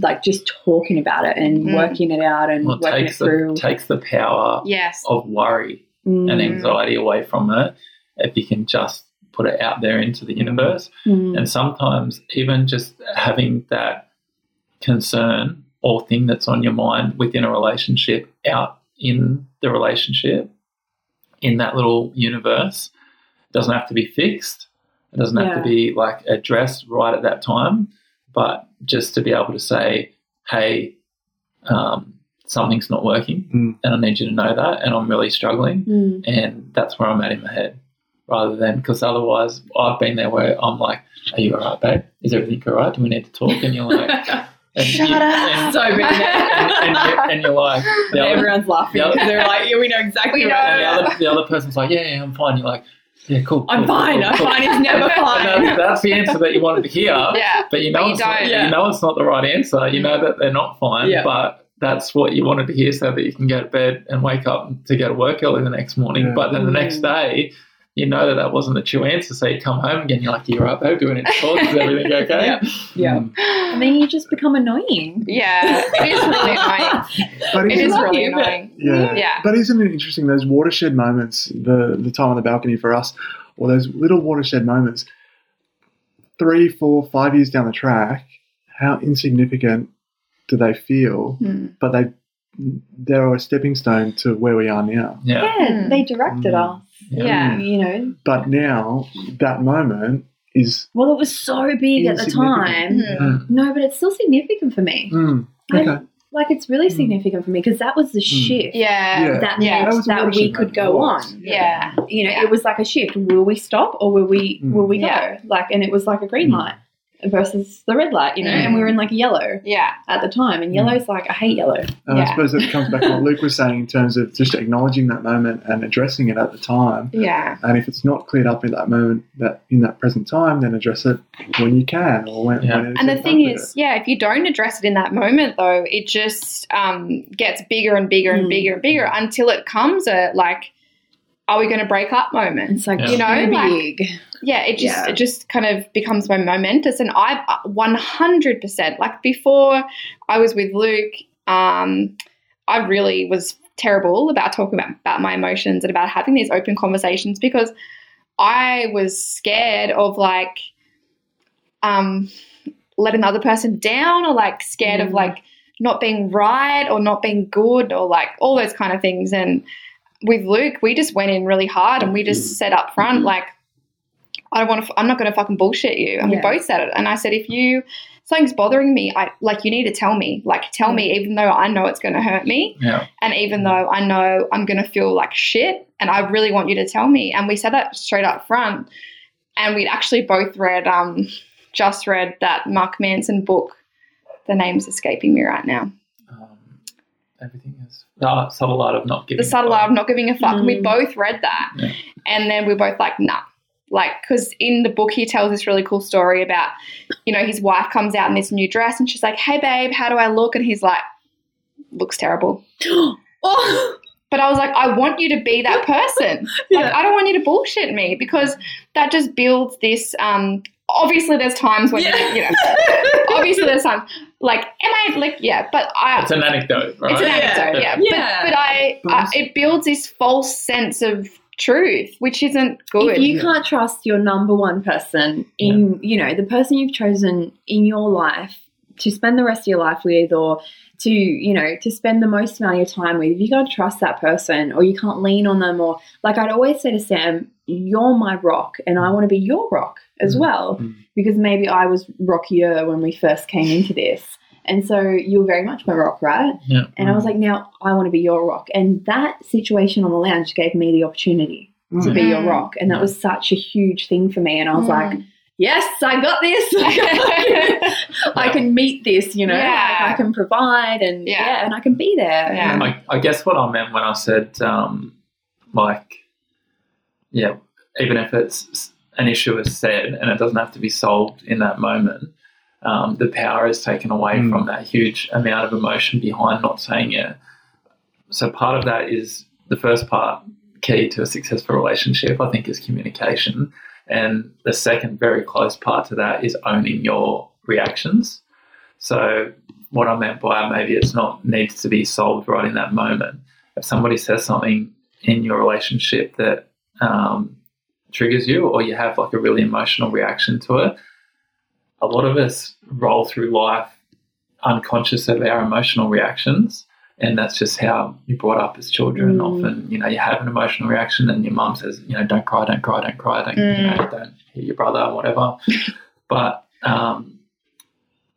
like just talking about it and Mm. working it out and Well, it working it takes the, through. takes the power yes. of worry Mm, and anxiety away from it if you can just put it out there into the universe. mm, And sometimes even just having that concern or thing that's on your mind within a relationship out in the relationship, in that little universe, doesn't have to be fixed. It doesn't have to be like addressed right at that time, but just to be able to say, hey, um, something's not working Mm. and I need you to know that and I'm really struggling mm, and that's where I'm at in my head, rather than because otherwise I've been there where I'm like, "Are you alright, babe? Is everything alright? Do we need to talk?" And you're like, *laughs* and Shut you- up. And, So been there. and, and, you, and you're like, the other, Everyone's laughing. the other- They're like, yeah, we know exactly *laughs* We what and the other, the other person's like, "Yeah, yeah, I'm fine." You're like, "Yeah, cool." I'm cool, cool, fine. cool, I'm cool." fine. It's never *laughs* fine. that's, that's the answer that you wanted to hear. *laughs* Yeah. But you know, But you it's not, don't. Yeah. you know it's not the right answer. You know that they're not fine, Yeah. but that's what you wanted to hear so that you can go to bed and wake up to go to work early the next morning. Yeah. But then the next Mm. day, you know that that wasn't the true answer. So you come home again, you're like, you're right, babe, do we need to talk? Is everything *laughs* okay? Yeah. Yeah. Mm. And then you just become annoying. Yeah, it is really *laughs* annoying. But It isn't- is love really you, annoying. Yeah. Yeah. But isn't it interesting those watershed moments, the the time on the balcony for us, or those little watershed moments, three, four, five years down the track, how insignificant do they feel? Hmm. But they they're a stepping stone to where we are now. Yeah. Yeah, Mm. they directed Mm. us. Yeah. You know, But now that moment is well, it was so big at the time. Mm. No, but it's still significant for me. mm, I- okay. like it's really Mm. significant for me because that was the shift Yeah. Yeah. that Yeah. meant That that we could go on. Yeah. You know, Yeah. it was like a shift. Will we stop or will we Mm. will we go? Like, and it was like a green Mm. light versus the red light. You know, Mm. and we were in like yellow Yeah. at the time, and yellow's like I hate yellow. And Yeah. I suppose it comes back to what Luke was saying in terms of just acknowledging that moment and addressing it at the time. Yeah. And if it's not cleared up in that moment, that in that present time, then address it when you can or when. Yeah. when it's And the thing appropriate. is, yeah, if you don't address it in that moment, though, it just um, gets bigger and bigger and Mm. bigger and bigger until it comes a like, are we going to break up moment? It's like Yeah. You know, too like- big. Yeah, it just Yeah. it just kind of becomes more momentous. And I one hundred percent like before I was with Luke, um, I really was terrible about talking about, about my emotions and about having these open conversations because I was scared of like um letting the other person down or like scared of Mm. like not being right or not being good or like all those kind of things and with Luke we just went in really hard and we just said up front like I don't want to. I'm not going to fucking bullshit you. And Yeah. we both said it. And I said, if you something's bothering me, I like you need to tell me. Like tell me, even though I know it's going to hurt me, Yeah. and even though I know I'm going to feel like shit, and I really want you to tell me. And we said that straight up front. And we'd actually both read, um, just read that Mark Manson book. The name's escaping me right now. Um, everything is uh, subtle art of not giving. The subtle art of not giving a fuck. And we Mm. both read that. Yeah. And then we are both like, nah. Like, because in the book, he tells this really cool story about, you know, his wife comes out in this new dress and she's like, hey, babe, how do I look? And he's like, looks terrible. oh, *gasps* But I was like, I want you to be that *laughs* person. Like, I don't want you to bullshit me because that just builds this. Um, obviously, there's times when, Yeah. you know, obviously, there's times like, am I like, yeah, but I, It's an anecdote, right? it's an Yeah. anecdote, yeah. Yeah. But, but I, But uh, I, it builds this false sense of truth, which isn't good. If you can't trust your number one person in, you know, the person you've chosen in your life to spend the rest of your life with or to, you know, to spend the most amount of your time with, if you can't trust that person or you can't lean on them or like I'd always say to Sam, you're my rock and I want to be your rock as Mm. well Mm. because maybe I was rockier when we first came into this. And so you're very much my rock, right? Yeah. And I was like, now I want to be your rock. And that situation on the lounge gave me the opportunity to Mm. be your Mm. rock. And that was such a huge thing for me. And I was Mm. like, yes, I got this. *laughs* I can meet this, you know, Yeah. like I can provide and Yeah. yeah. and I can be there. Yeah. And- I, I guess what I meant when I said, um, like, yeah, even if it's an issue is said and it doesn't have to be solved in that moment, um, the power is taken away Mm. from that huge amount of emotion behind not saying it. So part of that is the first part, key to a successful relationship, I think, is communication. And the second very close part to that is owning your reactions. So what I meant by maybe it's not needs to be solved right in that moment. If somebody says something in your relationship that um, triggers you, or you have like a really emotional reaction to it, a lot of us roll through life unconscious of our emotional reactions. And that's just how you're brought up as children. Mm. Often, you know, you have an emotional reaction, and your mum says, you know, don't cry, don't cry, don't cry, don't, you know, don't hit your brother, whatever. *laughs* but um,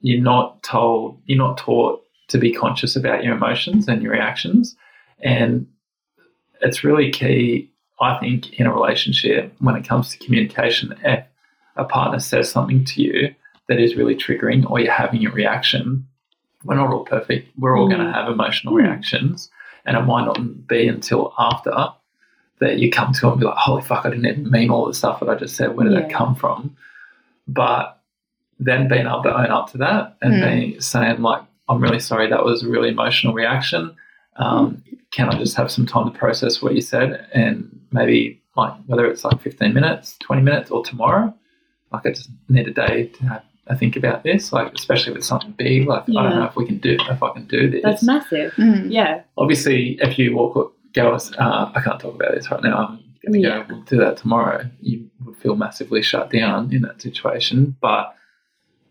you're not told, you're not taught to be conscious about your emotions and your reactions. And it's really key, I think, in a relationship when it comes to communication. If a partner says something to you that is really triggering or you're having a reaction, we're not all perfect. We're all Mm. going to have emotional Mm. reactions. And it might not be until after that you come to and be like, holy fuck, I didn't even mean all the stuff that I just said. Where did that come from? But then being able to own up to that and Mm. being saying like, I'm really sorry, that was a really emotional reaction. Um, can I just have some time to process what you said and maybe like whether it's like 15 minutes, 20 minutes, or tomorrow? Like I just need a day to have a think about this. Like especially with something big, like I don't know if we can do if I can do this. That's massive. Mm. Yeah. Obviously, if you walk up go, uh, I can't talk about this right now. I'm going to Yeah. go we'll do that tomorrow. You would feel massively shut down in that situation, but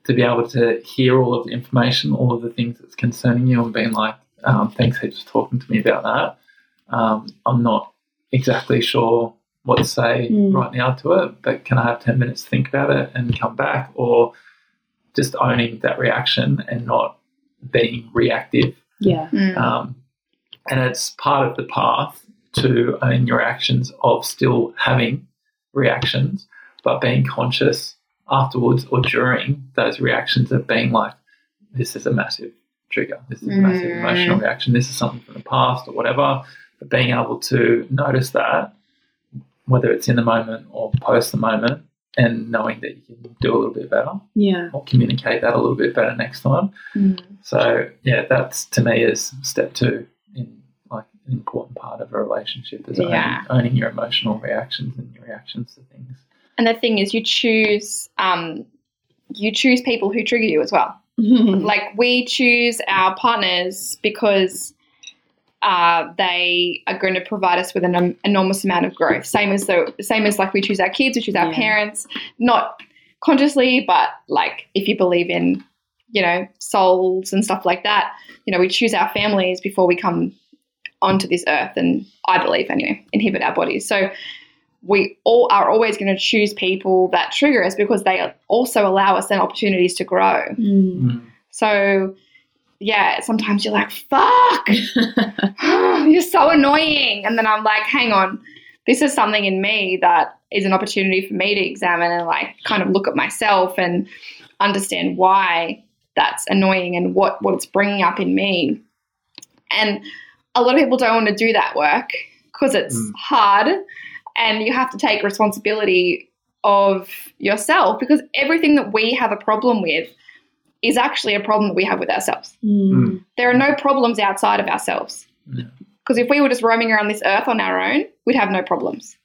to be able to hear all of the information, all of the things that's concerning you, and being like, um, "Thanks heaps for talking to me about that." Um, I'm not exactly sure what to say Mm. right now to it, but can I have ten minutes to think about it and come back, or just owning that reaction and not being reactive Yeah. Mm. um, and it's part of the path to own your actions of still having reactions, but being conscious afterwards or during those reactions of being like, this is a massive trigger, this is a massive Mm. emotional reaction, this is something from the past or whatever. But being able to notice that, whether it's in the moment or post the moment, and knowing that you can do a little bit better Yeah. or communicate that a little bit better next time. Mm. So yeah, that's to me is step two in like an important part of a relationship is Yeah. owning, owning your emotional reactions and your reactions to things. And the thing is, you choose um, you choose people who trigger you as well. *laughs* Like we choose our partners because uh, they are going to provide us with an em- enormous amount of growth. Same as the same as like we choose our kids, we choose our Yeah. parents, not consciously, but like if you believe in you know souls and stuff like that, you know we choose our families before we come onto this earth, and I believe anyway inhibit our bodies. So we all are always going to choose people that trigger us because they also allow us then opportunities to grow. Mm. So, yeah, sometimes you're like, fuck, *laughs* *sighs* you're so annoying. And then I'm like, hang on, this is something in me that is an opportunity for me to examine and like kind of look at myself and understand why that's annoying and what, what it's bringing up in me. And a lot of people don't want to do that work because it's Mm. hard and you have to take responsibility of yourself because everything that we have a problem with is actually a problem that we have with ourselves. Mm. There are no problems outside of ourselves. Yeah. Because if we were just roaming around this earth on our own, we'd have no problems,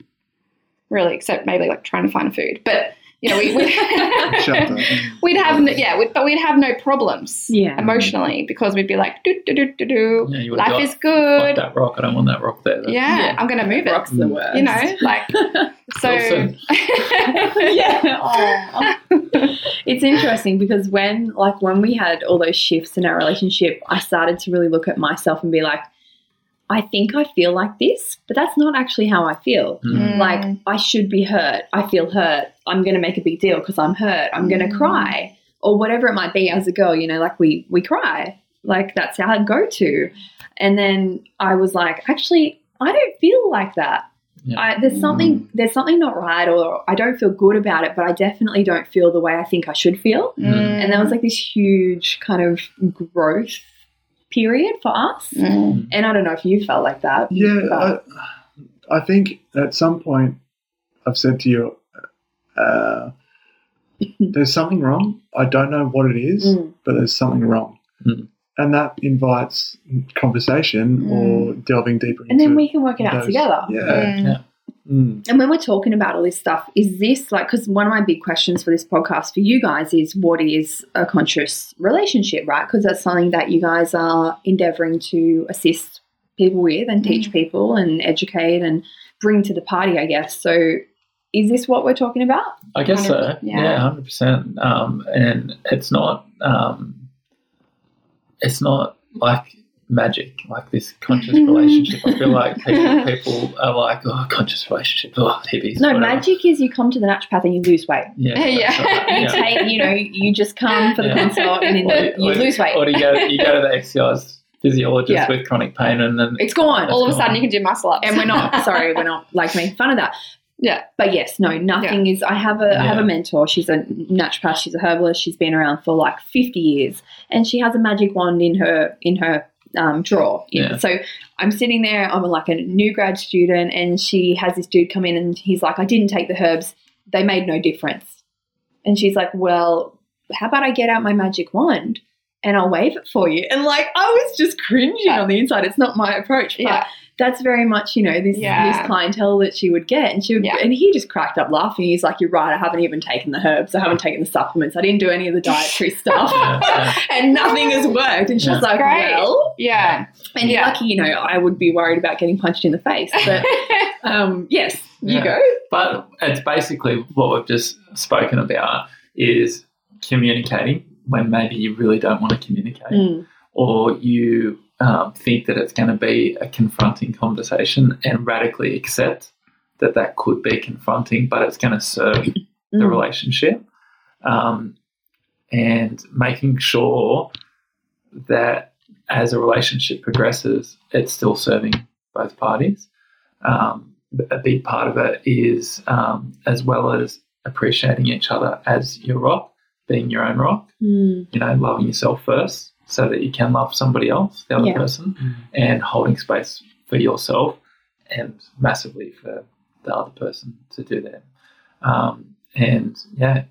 really, except maybe like trying to find food. But you know, we, we *laughs* Shelter. *laughs* we'd have no, yeah, we'd, but we'd have no problems Yeah. emotionally because we'd be like, do do do do do, Yeah, life got, is good. that rock. I don't want that rock there. Yeah, Yeah. I'm gonna move it. Rock's the worst. You know, like *laughs* so. Wilson. yeah. Aw. it's interesting because when like when we had all those shifts in our relationship, I started to really look at myself and be like, I think I feel like this, but that's not actually how I feel. Mm. Like I should be hurt. I feel hurt. I'm going to make a big deal because I'm hurt. I'm going to Mm. cry or whatever it might be as a girl, you know, like we we cry. Like that's our go-to. And then I was like, actually, I don't feel like that. Yeah. I, there's something there's something not right or I don't feel good about it, but I definitely don't feel the way I think I should feel. Mm. And there was like this huge kind of growth period for us. Mm. And I don't know if you felt like that. Yeah, but- I, I think at some point I've said to you, uh, *laughs* there's something wrong. I don't know what it is, Mm. but there's something wrong. Mm. And that invites conversation or delving deeper into and then we can work it out those- together. Yeah. Mm. Mm. And when we're talking about all this stuff, is this like, because one of my big questions for this podcast for you guys is what is a conscious relationship, right? Because that's something that you guys are endeavoring to assist people with and teach people and educate and bring to the party, I guess. So is this what we're talking about? I guess so. Yeah. Yeah, hundred percent. Um, and it's not. Um, it's not like magic, like this conscious relationship. I feel like people, *laughs* people are like, oh, conscious relationship, oh, hippies. No, whatever. magic is you come to the naturopath and you lose weight. Yeah, Yeah. that's right, *laughs* You take, you know, you just come for the Yeah. consult and then Or- you or- lose weight. Or do you go, you go to the exercise physiologist Yeah. with chronic pain, and then It's gone. All of a sudden, you can do muscle ups, and we're not *laughs* sorry we're not like making fun of that Yeah. but yes no nothing is i have a I have a mentor she's a naturopath she's a herbalist she's been around for like 50 years and she has a magic wand in her in her um, drawer Yeah. so i'm sitting there i'm like a new grad student and she has this dude come in and he's like i didn't take the herbs they made no difference and she's like well how about i get out my magic wand and I'll wave it for you. And like I was just cringing on the inside. It's not my approach. But Yeah. That's very much, you know, this Yeah. this clientele that she would get. And she would Yeah. and he just cracked up laughing. He's like, You're right, I haven't even taken the herbs, I haven't taken the supplements, I didn't do any of the dietary *laughs* stuff. Yeah, *laughs* yeah. *laughs* and nothing has worked. And she's Yeah. like, Great. Well Yeah. and Yeah. lucky, you know, I would be worried about getting punched in the face. But um yes, you Yeah. go. But it's basically what we've just spoken about is communicating when maybe you really don't want to communicate, Mm. or you um, think that it's going to be a confronting conversation and radically accept that that could be confronting, but it's going to serve the Mm. relationship. Um, and making sure that as a relationship progresses, it's still serving both parties. Um, a big part of it is um, as well as appreciating each other as your rock, being your own rock, Mm. you know, loving yourself first so that you can love somebody else, the other Yeah. person, and holding space for yourself and massively for the other person to do that. Um, and yeah,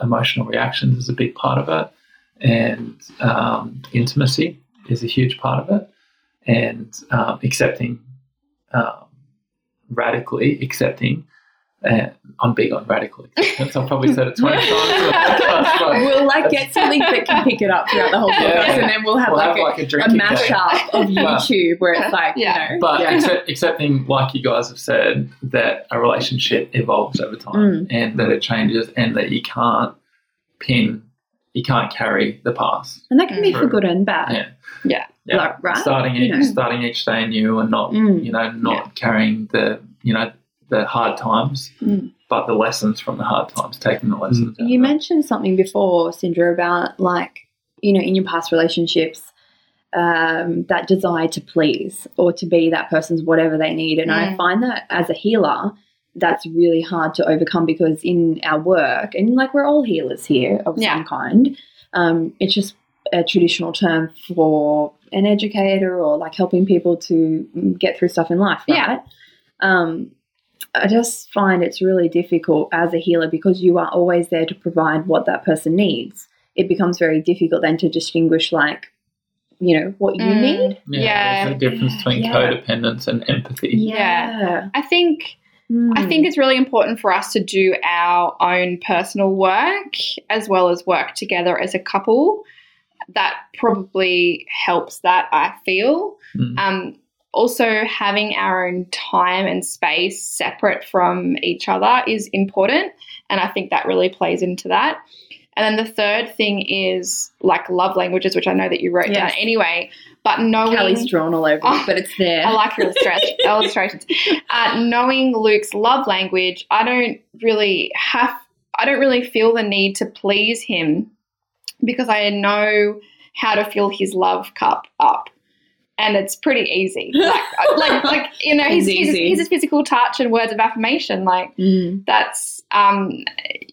emotional reactions is a big part of it, and um, intimacy is a huge part of it, and um, accepting, um, radically accepting. And I'm big on radical acceptance. I've probably said it 20 times. podcast, *laughs* but We'll like get something that can pick it up throughout the whole podcast, Yeah. and then we'll have we'll like have a, like a a drinking game. mashup of *laughs* YouTube where it's like, Yeah. you know, But yeah. accept, accepting, like you guys have said, that a relationship evolves over time Mm. and that it changes and that you can't pin, you can't carry the past. and that can be for good and bad. Yeah. Yeah. Yeah. Like, right? Starting You each, know. starting each day anew and not, Mm. you know, not carrying the, you know, the hard times, Mm. but the lessons from the hard times, taking the lessons. out You of it. mentioned something before, Sindra, about like, you know, in your past relationships, um, that desire to please or to be that person's whatever they need. And I Mm. find that as a healer, that's really hard to overcome because in our work, and like we're all healers here of Yeah. some kind, um, it's just a traditional term for an educator or like helping people to get through stuff in life, right? Yeah. Um, I just find it's really difficult as a healer because you are always there to provide what that person needs. It becomes very difficult then to distinguish, like, you know, what you Mm. need. Yeah, Yeah. There's a difference between Yeah. codependence and empathy. Yeah. I think I think it's really important for us to do our own personal work as well as work together as a couple. That probably helps that, I feel. Mm. Um, also, having our own time and space separate from each other is important. And I think that really plays into that. And then the third thing is like love languages, which I know that you wrote down anyway. But knowing Kelly's drawn all over Oh, it, but it's there. I like your *laughs* illustrations. Uh, knowing Luke's love language, I don't really have, I don't really feel the need to please him because I know how to fill his love cup up. And it's pretty easy. *laughs* Like, like, like you know, he's, his, easy. his physical touch and words of affirmation. Like, Mm. that's um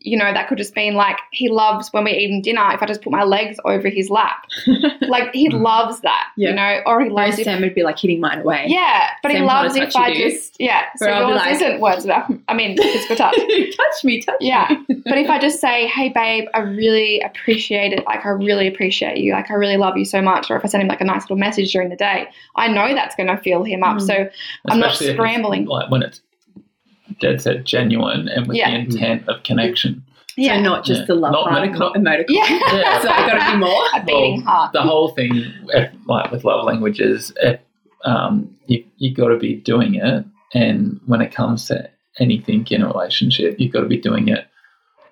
you know that could just mean like he loves when we're eating dinner if i just put my legs over his lap *laughs* like he Mm. loves that Yeah. you know or he Whereas loves if, Sam would be like hitting mine away. yeah but he Same kind loves if i you do. just yeah so Where yours like- isn't words of i mean physical touch *laughs* touch me, touch Yeah. me. but if i just say *laughs* hey babe i really appreciate it like i really appreciate you like i really love you so much or if i send him like a nice little message during the day i know that's going to fill him up Mm. so I'm not Especially if it's, scrambling. Like when it's dead set genuine and with Yeah. the intent of connection. yeah So not just Yeah. the love Not heart, medical- not emoticon. yeah Yeah. *laughs* so I got to be more. *laughs* a beating Well, heart The whole thing, if, like with love languages, if, um, you you got to be doing it, and when it comes to anything in a relationship, you've got to be doing it.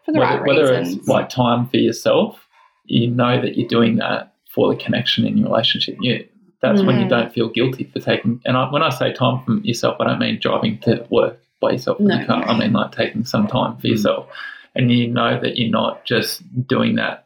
for the whether, right whether reasons it's like time for yourself, you know that you're doing that for the connection in your relationship. You, that's when you Mm. don't feel guilty for taking. And I, when I say time for yourself, I don't mean driving to work by yourself in No. the car. I mean like taking some time for Mm. yourself, and you know that you're not just doing that.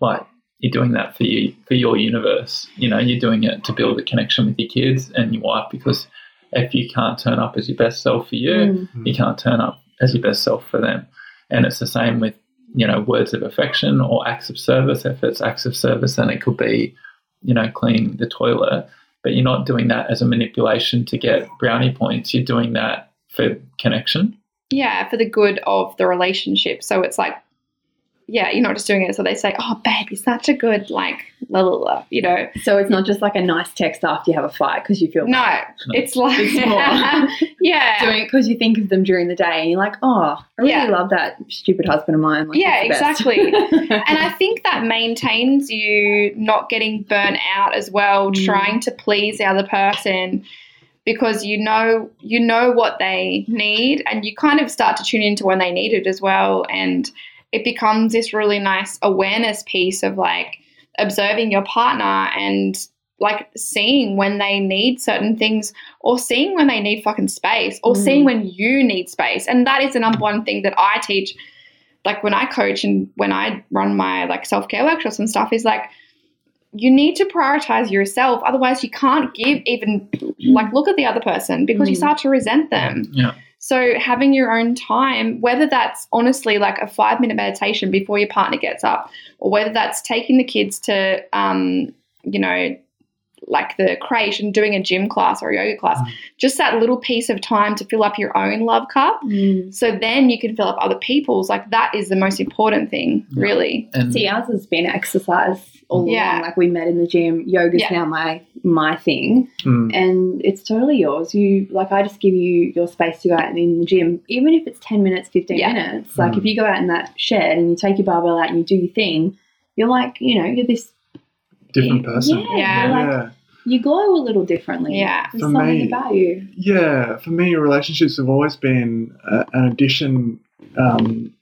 Like you're doing that for you for your universe. You know, you're doing it to build a connection with your kids and your wife because if you can't turn up as your best self for you, Mm. you can't turn up as your best self for them. And it's the same with, you know, words of affection or acts of service. If it's acts of service, then it could be, you know, cleaning the toilet. But you're not doing that as a manipulation to get brownie points. You're doing that for connection. yeah, for the good of the relationship. So it's like, yeah, you're not just doing it so they say, oh, babe, you're such a good, like, la la la, you know. So it's not just like a nice text after you have a fight because you feel No, it's like, It's *laughs* more. yeah. doing it because you think of them during the day and you're like, oh, I really Yeah. love that stupid husband of mine. Like, Yeah, he's the best. exactly. *laughs* and I think that maintains you not getting burnt out as well, Mm. trying to please the other person because you know you know what they need and you kind of start to tune into when they need it as well and it becomes this really nice awareness piece of like observing your partner and like seeing when they need certain things or seeing when they need fucking space or Mm. seeing when you need space and that is the number one thing that i teach like when i coach and when i run my like self-care workshops and stuff is like you need to prioritize yourself otherwise you can't give even like look at the other person because you Mm. start to resent them Yeah. so having your own time, whether that's honestly like a five minute meditation before your partner gets up, or whether that's taking the kids to, um, you know, like the crèche and doing a gym class or a yoga class, Mm. just that little piece of time to fill up your own love cup. Mm. So then you can fill up other people's. Like that is the most important thing, Yeah. really. And See, ours has been exercise all Yeah. along. Like we met in the gym. Yoga's Yeah. now my my thing, Mm. and it's totally yours. You like I just give you your space to go out in the gym, even if it's ten minutes, fifteen Yeah. minutes. Like Mm. if you go out in that shed and you take your barbell out and you do your thing, you're like you know you're this Different person. Yeah, Yeah. You're like, you glow a little differently. Yeah. There's For something me- about you. Yeah, for me, relationships have always been uh, an addition um,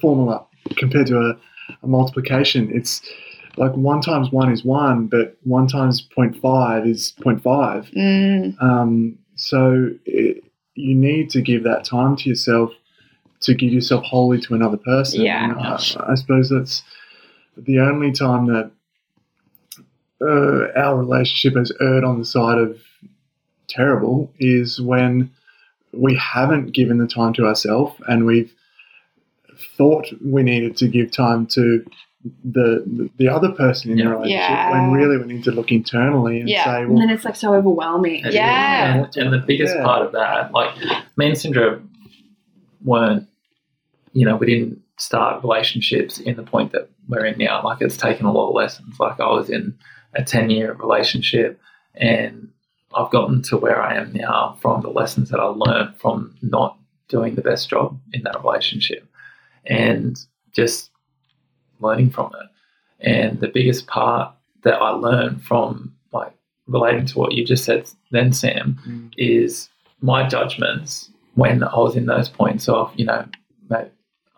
formula compared to a, a multiplication. It's like one times one is one, but one times 0.5 is 0.5. Mm, Um, so it, you need to give that time to yourself to give yourself wholly to another person. Yeah. I, I suppose that's the only time that uh, our relationship has erred on the side of terrible is when we haven't given the time to ourselves and we've thought we needed to give time to the the other person in the relationship Yeah. when really we need to look internally and Yeah. say, And then it's like so overwhelming. Yeah. And, and the biggest Yeah. part of that, like me and Sindra weren't, you know, we didn't start relationships in the point that we're in now. Like it's taken a lot of lessons. Like I was in a 10 year relationship and I've gotten to where I am now from the lessons that I learned from not doing the best job in that relationship and just learning from it. And the biggest part that I learned from like relating to what you just said then, Sam, Mm. is my judgments when I was in those points of, you know,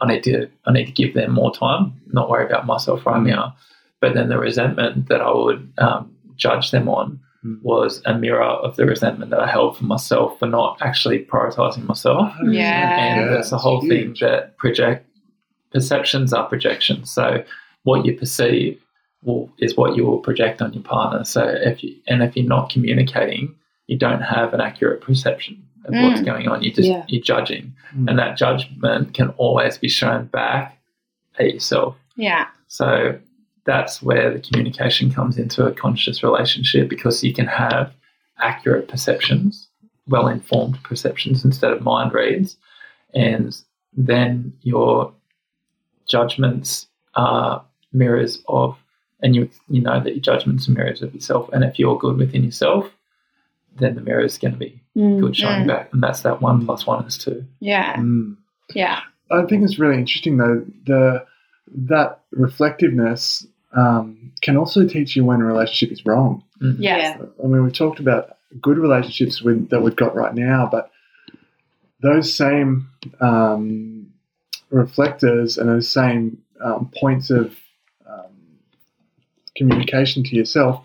I need to I need to give them more time, not worry about myself right Mm. now. But then the resentment that I would um, judge them on Mm. was a mirror of the resentment that I held for myself for not actually prioritizing myself. 100%. Yeah. And that's the whole huge. thing that project perceptions are projections. So what you perceive will, is what you will project on your partner. So if you and if you're not communicating, you don't have an accurate perception of what's Mm. going on. You just Yeah. you're judging, Mm. and that judgment can always be shown back at yourself. Yeah. So that's where the communication comes into a conscious relationship because you can have accurate perceptions, well informed perceptions instead of mind reads. And then your judgments are mirrors of, and you, you know that your judgments are mirrors of yourself. And if you're good within yourself, then the mirror is going to be Mm. good showing Mm. back. And that's that one plus one is two. Yeah. Mm. Yeah. I think it's really interesting though the that reflectiveness um, can also teach you when a relationship is wrong. Yeah, I mean, we've talked about good relationships with, that we've got right now, but those same um, reflectors and those same um, points of um, communication to yourself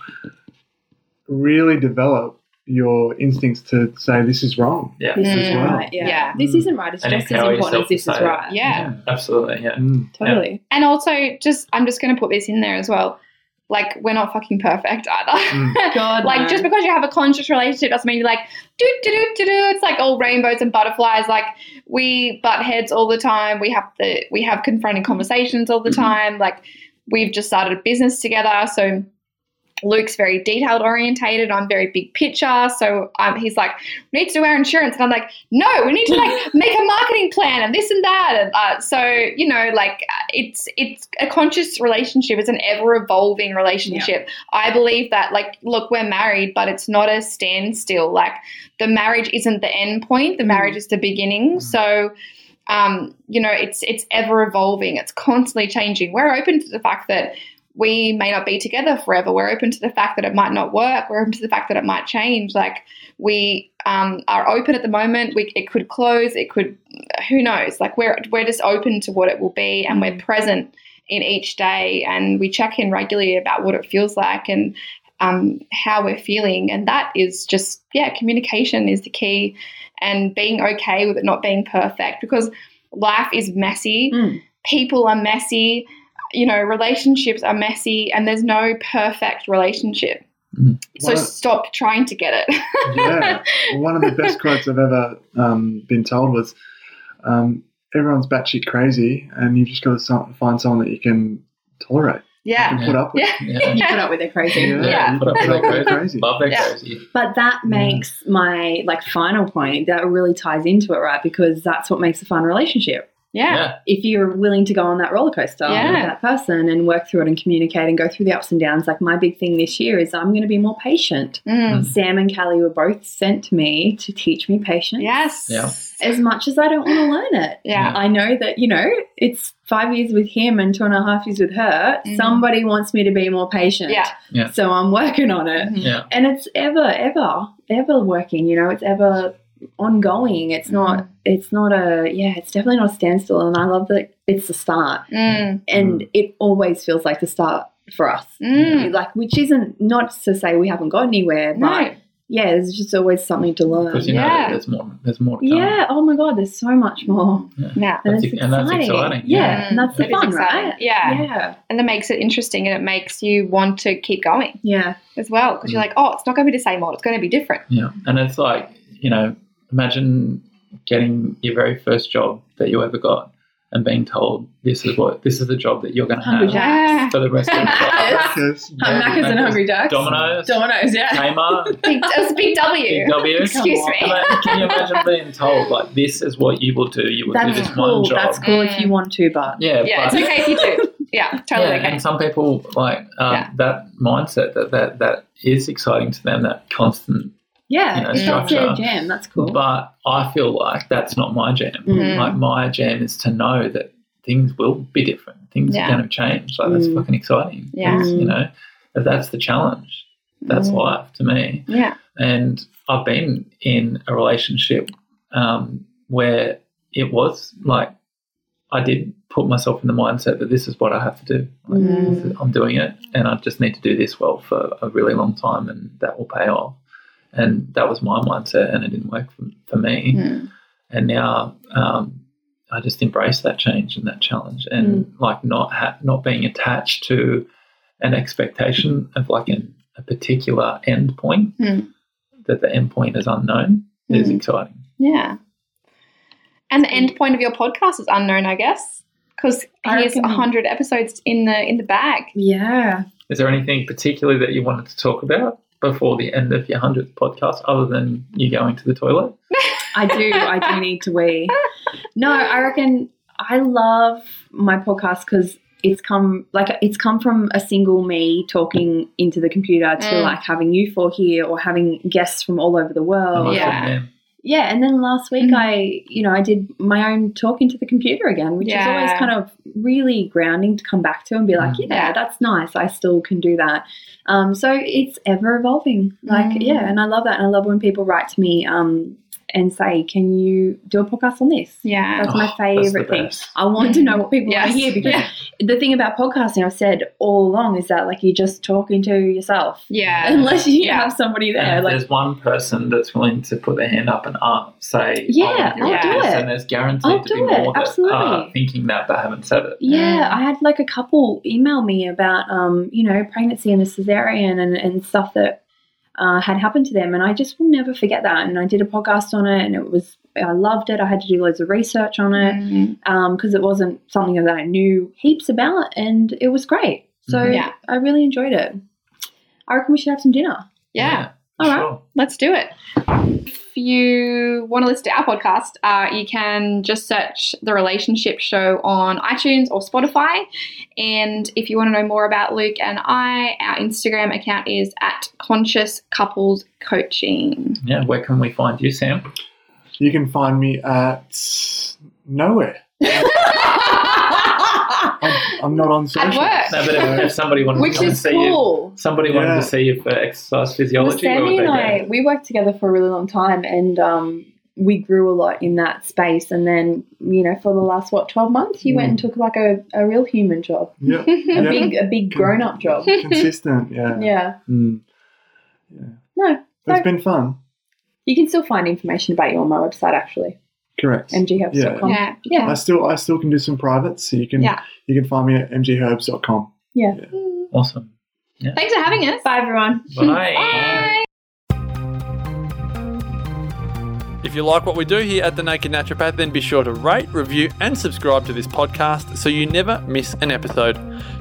really develop your instincts to say this is wrong. Yeah. This as isn't right. Yeah. Yeah. This isn't right. It's And just as important as this is right. Yeah. Absolutely. Yeah. Mm. Totally. And also, just I'm just going to put this in there as well. Like, we're not fucking perfect *laughs* either. Mm. *laughs* God, like, no. just because you have a conscious relationship doesn't mean you're like, do, do, do, do, do. It's like all rainbows and butterflies. Like, we butt heads all the time. We have the, we have confronting conversations all the time. Like, we've just started a business together. So, Luke's very detailed orientated. I'm very big picture. So um, he's like, we need to do our insurance. And I'm like, no, we need to like *laughs* make a marketing plan and this and that. And uh, so, you know, like it's, it's a conscious relationship. It's an ever evolving relationship. I believe that like, look, we're married, but it's not a standstill. Like the marriage isn't the end point. The marriage is the beginning. So, um, you know, it's, it's ever evolving. It's constantly changing. We're open to the fact that we may not be together forever. We're open to the fact that it might not work. We're open to the fact that it might change. Like we um, are open at the moment. We, it could close. It could. Who knows? Like we're we're just open to what it will be, and we're present in each day, and we check in regularly about what it feels like and um, how we're feeling. And that is just yeah, communication is the key, and being okay with it not being perfect because life is messy. Mm. People are messy you know, relationships are messy and there's no perfect relationship. Mm. So One- stop trying to get it. *laughs* yeah. Well, one of the best quotes I've ever um, been told was, um, "Everyone's batshit crazy, and you've just got to so- find someone that you can tolerate, yeah. and put up with." Yeah. Yeah. *laughs* You put up with it crazy. Yeah. Yeah. Put up with Put up that with crazy. crazy. Love that Yeah. crazy. But that Yeah. makes my like final point that really ties into it, right? Because that's what makes a fun relationship. Yeah. Yeah. If you're willing to go on that roller coaster Yeah. with that person and work through it and communicate and go through the ups and downs, like my big thing this year is I'm going to be more patient. Mm. Sam and Callie were both sent to me to teach me patience. Yes. Yeah. As much as I don't want to learn it. Yeah. I know that, you know, it's five years with him and two and a half years with her. Mhm. Somebody wants me to be more patient. Yeah. Yeah. So I'm working on it. Mhm. Yeah. And it's ever, ever, ever working, you know, it's ever ongoing. It's not, it's not a, yeah, it's definitely not a standstill. And I love that it's the start. Mm. And it always feels like the start for us. Mm. Like, which isn't not to say we haven't got anywhere, but No. yeah, there's just always something to learn. Because you know Yeah. there's more. There's more to come. Yeah. Oh my God, there's so much more. Yeah. And, That's it's and that's exciting. Yeah. Mm. And that's the It is fun, exciting. right? Yeah. Yeah. And that makes it interesting and it makes you want to keep going Yeah. as well because Mm. you're like, oh, it's not going to be the same old. It's going to be different. Yeah, and it's like you know, imagine getting your very first job that you ever got and being told this is what this is the job that you're going to have Jack's. for the rest of your *laughs* life. Because Hum- Macca's and Hungry Jack's. Domino's, Domino's, yeah. Kmart, *laughs* Big, it was a big W. Big W. Excuse me. Can Can you imagine being told like this is what you will do? You will do That's this cool. one job. That's cool if you want to, but yeah, Yeah, but, it's okay if you do. Yeah, totally yeah, okay. and some people like um, Yeah. that mindset that, that that is exciting to them. That constant Yeah, you know, if that's their jam. That's cool. But I feel like that's not my jam. Mhm. Like my jam is to know that things will be different. Things Yeah. are going to change. Like that's Mm. fucking exciting. Yeah. You know, that that's the challenge. That's Mm. life to me. Yeah. And I've been in a relationship um, where it was like I did put myself in the mindset that this is what I have to do. Like, Mm. I'm doing it, and I just need to do this well for a really long time, and that will pay off. And that was my mindset, and it didn't work for, for me. Mm. And now um, I just embrace that change and that challenge, and like not ha- not being attached to an expectation of like an, a particular end point. Mm. That the end point is unknown is Mm. exciting. Yeah. And the end point of your podcast is unknown, I guess, because I here's reckon- hundred episodes in the in the bag. yeah. Is there anything particularly that you wanted to talk about before the end of your hundredth podcast, other than you going to the toilet? I do. I do *laughs* need to wee. No, I reckon I love my podcast because it's come like it's come from a single me talking into the computer to Mm. like having you four here or having guests from all over the world. Oh, yeah. man. Yeah, and then last week Mhm. I, you know, I did my own talking to the computer again, which is always kind of really grounding to come back to and be like, Mm. yeah, Yeah. that's nice. I still can do that. Um, so it's ever evolving. Like, Mm. yeah, and I love that. And I love when people write to me um, and say, can you do a podcast on this? Yeah. That's my Oh, that's favorite thing. best. I want to know what people want Yes. to hear because Yeah. the thing about podcasting, I've said all along, is that like you're just talking to yourself. Yeah. Unless you Yeah. have somebody there. And Like, there's one person that's willing to put their hand up and uh, say, Yeah, I wanna I'll hear do it. And there's guaranteed I'll to be do it, more that absolutely. are thinking that but haven't said it. Yeah. I had like a couple email me about, um, you know, pregnancy and the cesarean and, and stuff that uh, had happened to them. And I just will never forget that. And I did a podcast on it and it was, I loved it. I had to do loads of research on it because it wasn't something that I knew heaps about and it was great. So Mhm. Yeah. I really enjoyed it. I reckon we should have some dinner. Yeah. All right. sure. Let's do it. If you want to listen to our podcast, uh, you can just search the Relationship Show on iTunes or Spotify. And if you want to know more about Luke and I, our Instagram account is at Conscious Couples Coaching. Yeah, where can we find you, Sam? You can find me at nowhere. *laughs* I'm, I'm not on social. At No, work. but if, if somebody wanted Which to come and is see you, cool. somebody wanted to see you for exercise physiology, where would Sammy and I, we worked together for a really long time, and um, we grew a lot in that space. And then, you know, for the last what twelve months, you went and took like a, a real human job, Yeah, *laughs* a yeah. big a big grown up job. consistent. Yeah, *laughs* Yeah, Mm. no, It's been fun. you can still find information about you on my website actually, Correct. mgherbs.com. Yeah. Yeah. I still I still can do some privates, so you can Yeah. you can find me at mgherbs.com. Yeah. Awesome. Thanks for having us. Bye everyone. Bye. Bye. If you like what we do here at The Naked Naturopath, then be sure to rate, review, and subscribe to this podcast so you never miss an episode.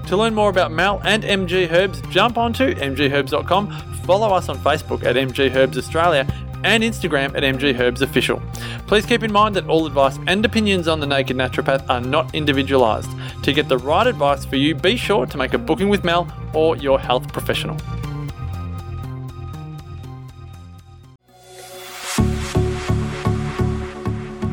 To learn more about Mal and MG Herbs, jump onto mgherbs.com, follow us on Facebook at MG Herbs Australia, and Instagram at MG Herbs Official. Please keep in mind that all advice and opinions on The Naked Naturopath are not individualised. To get the right advice for you, be sure to make a booking with Mel or your health professional.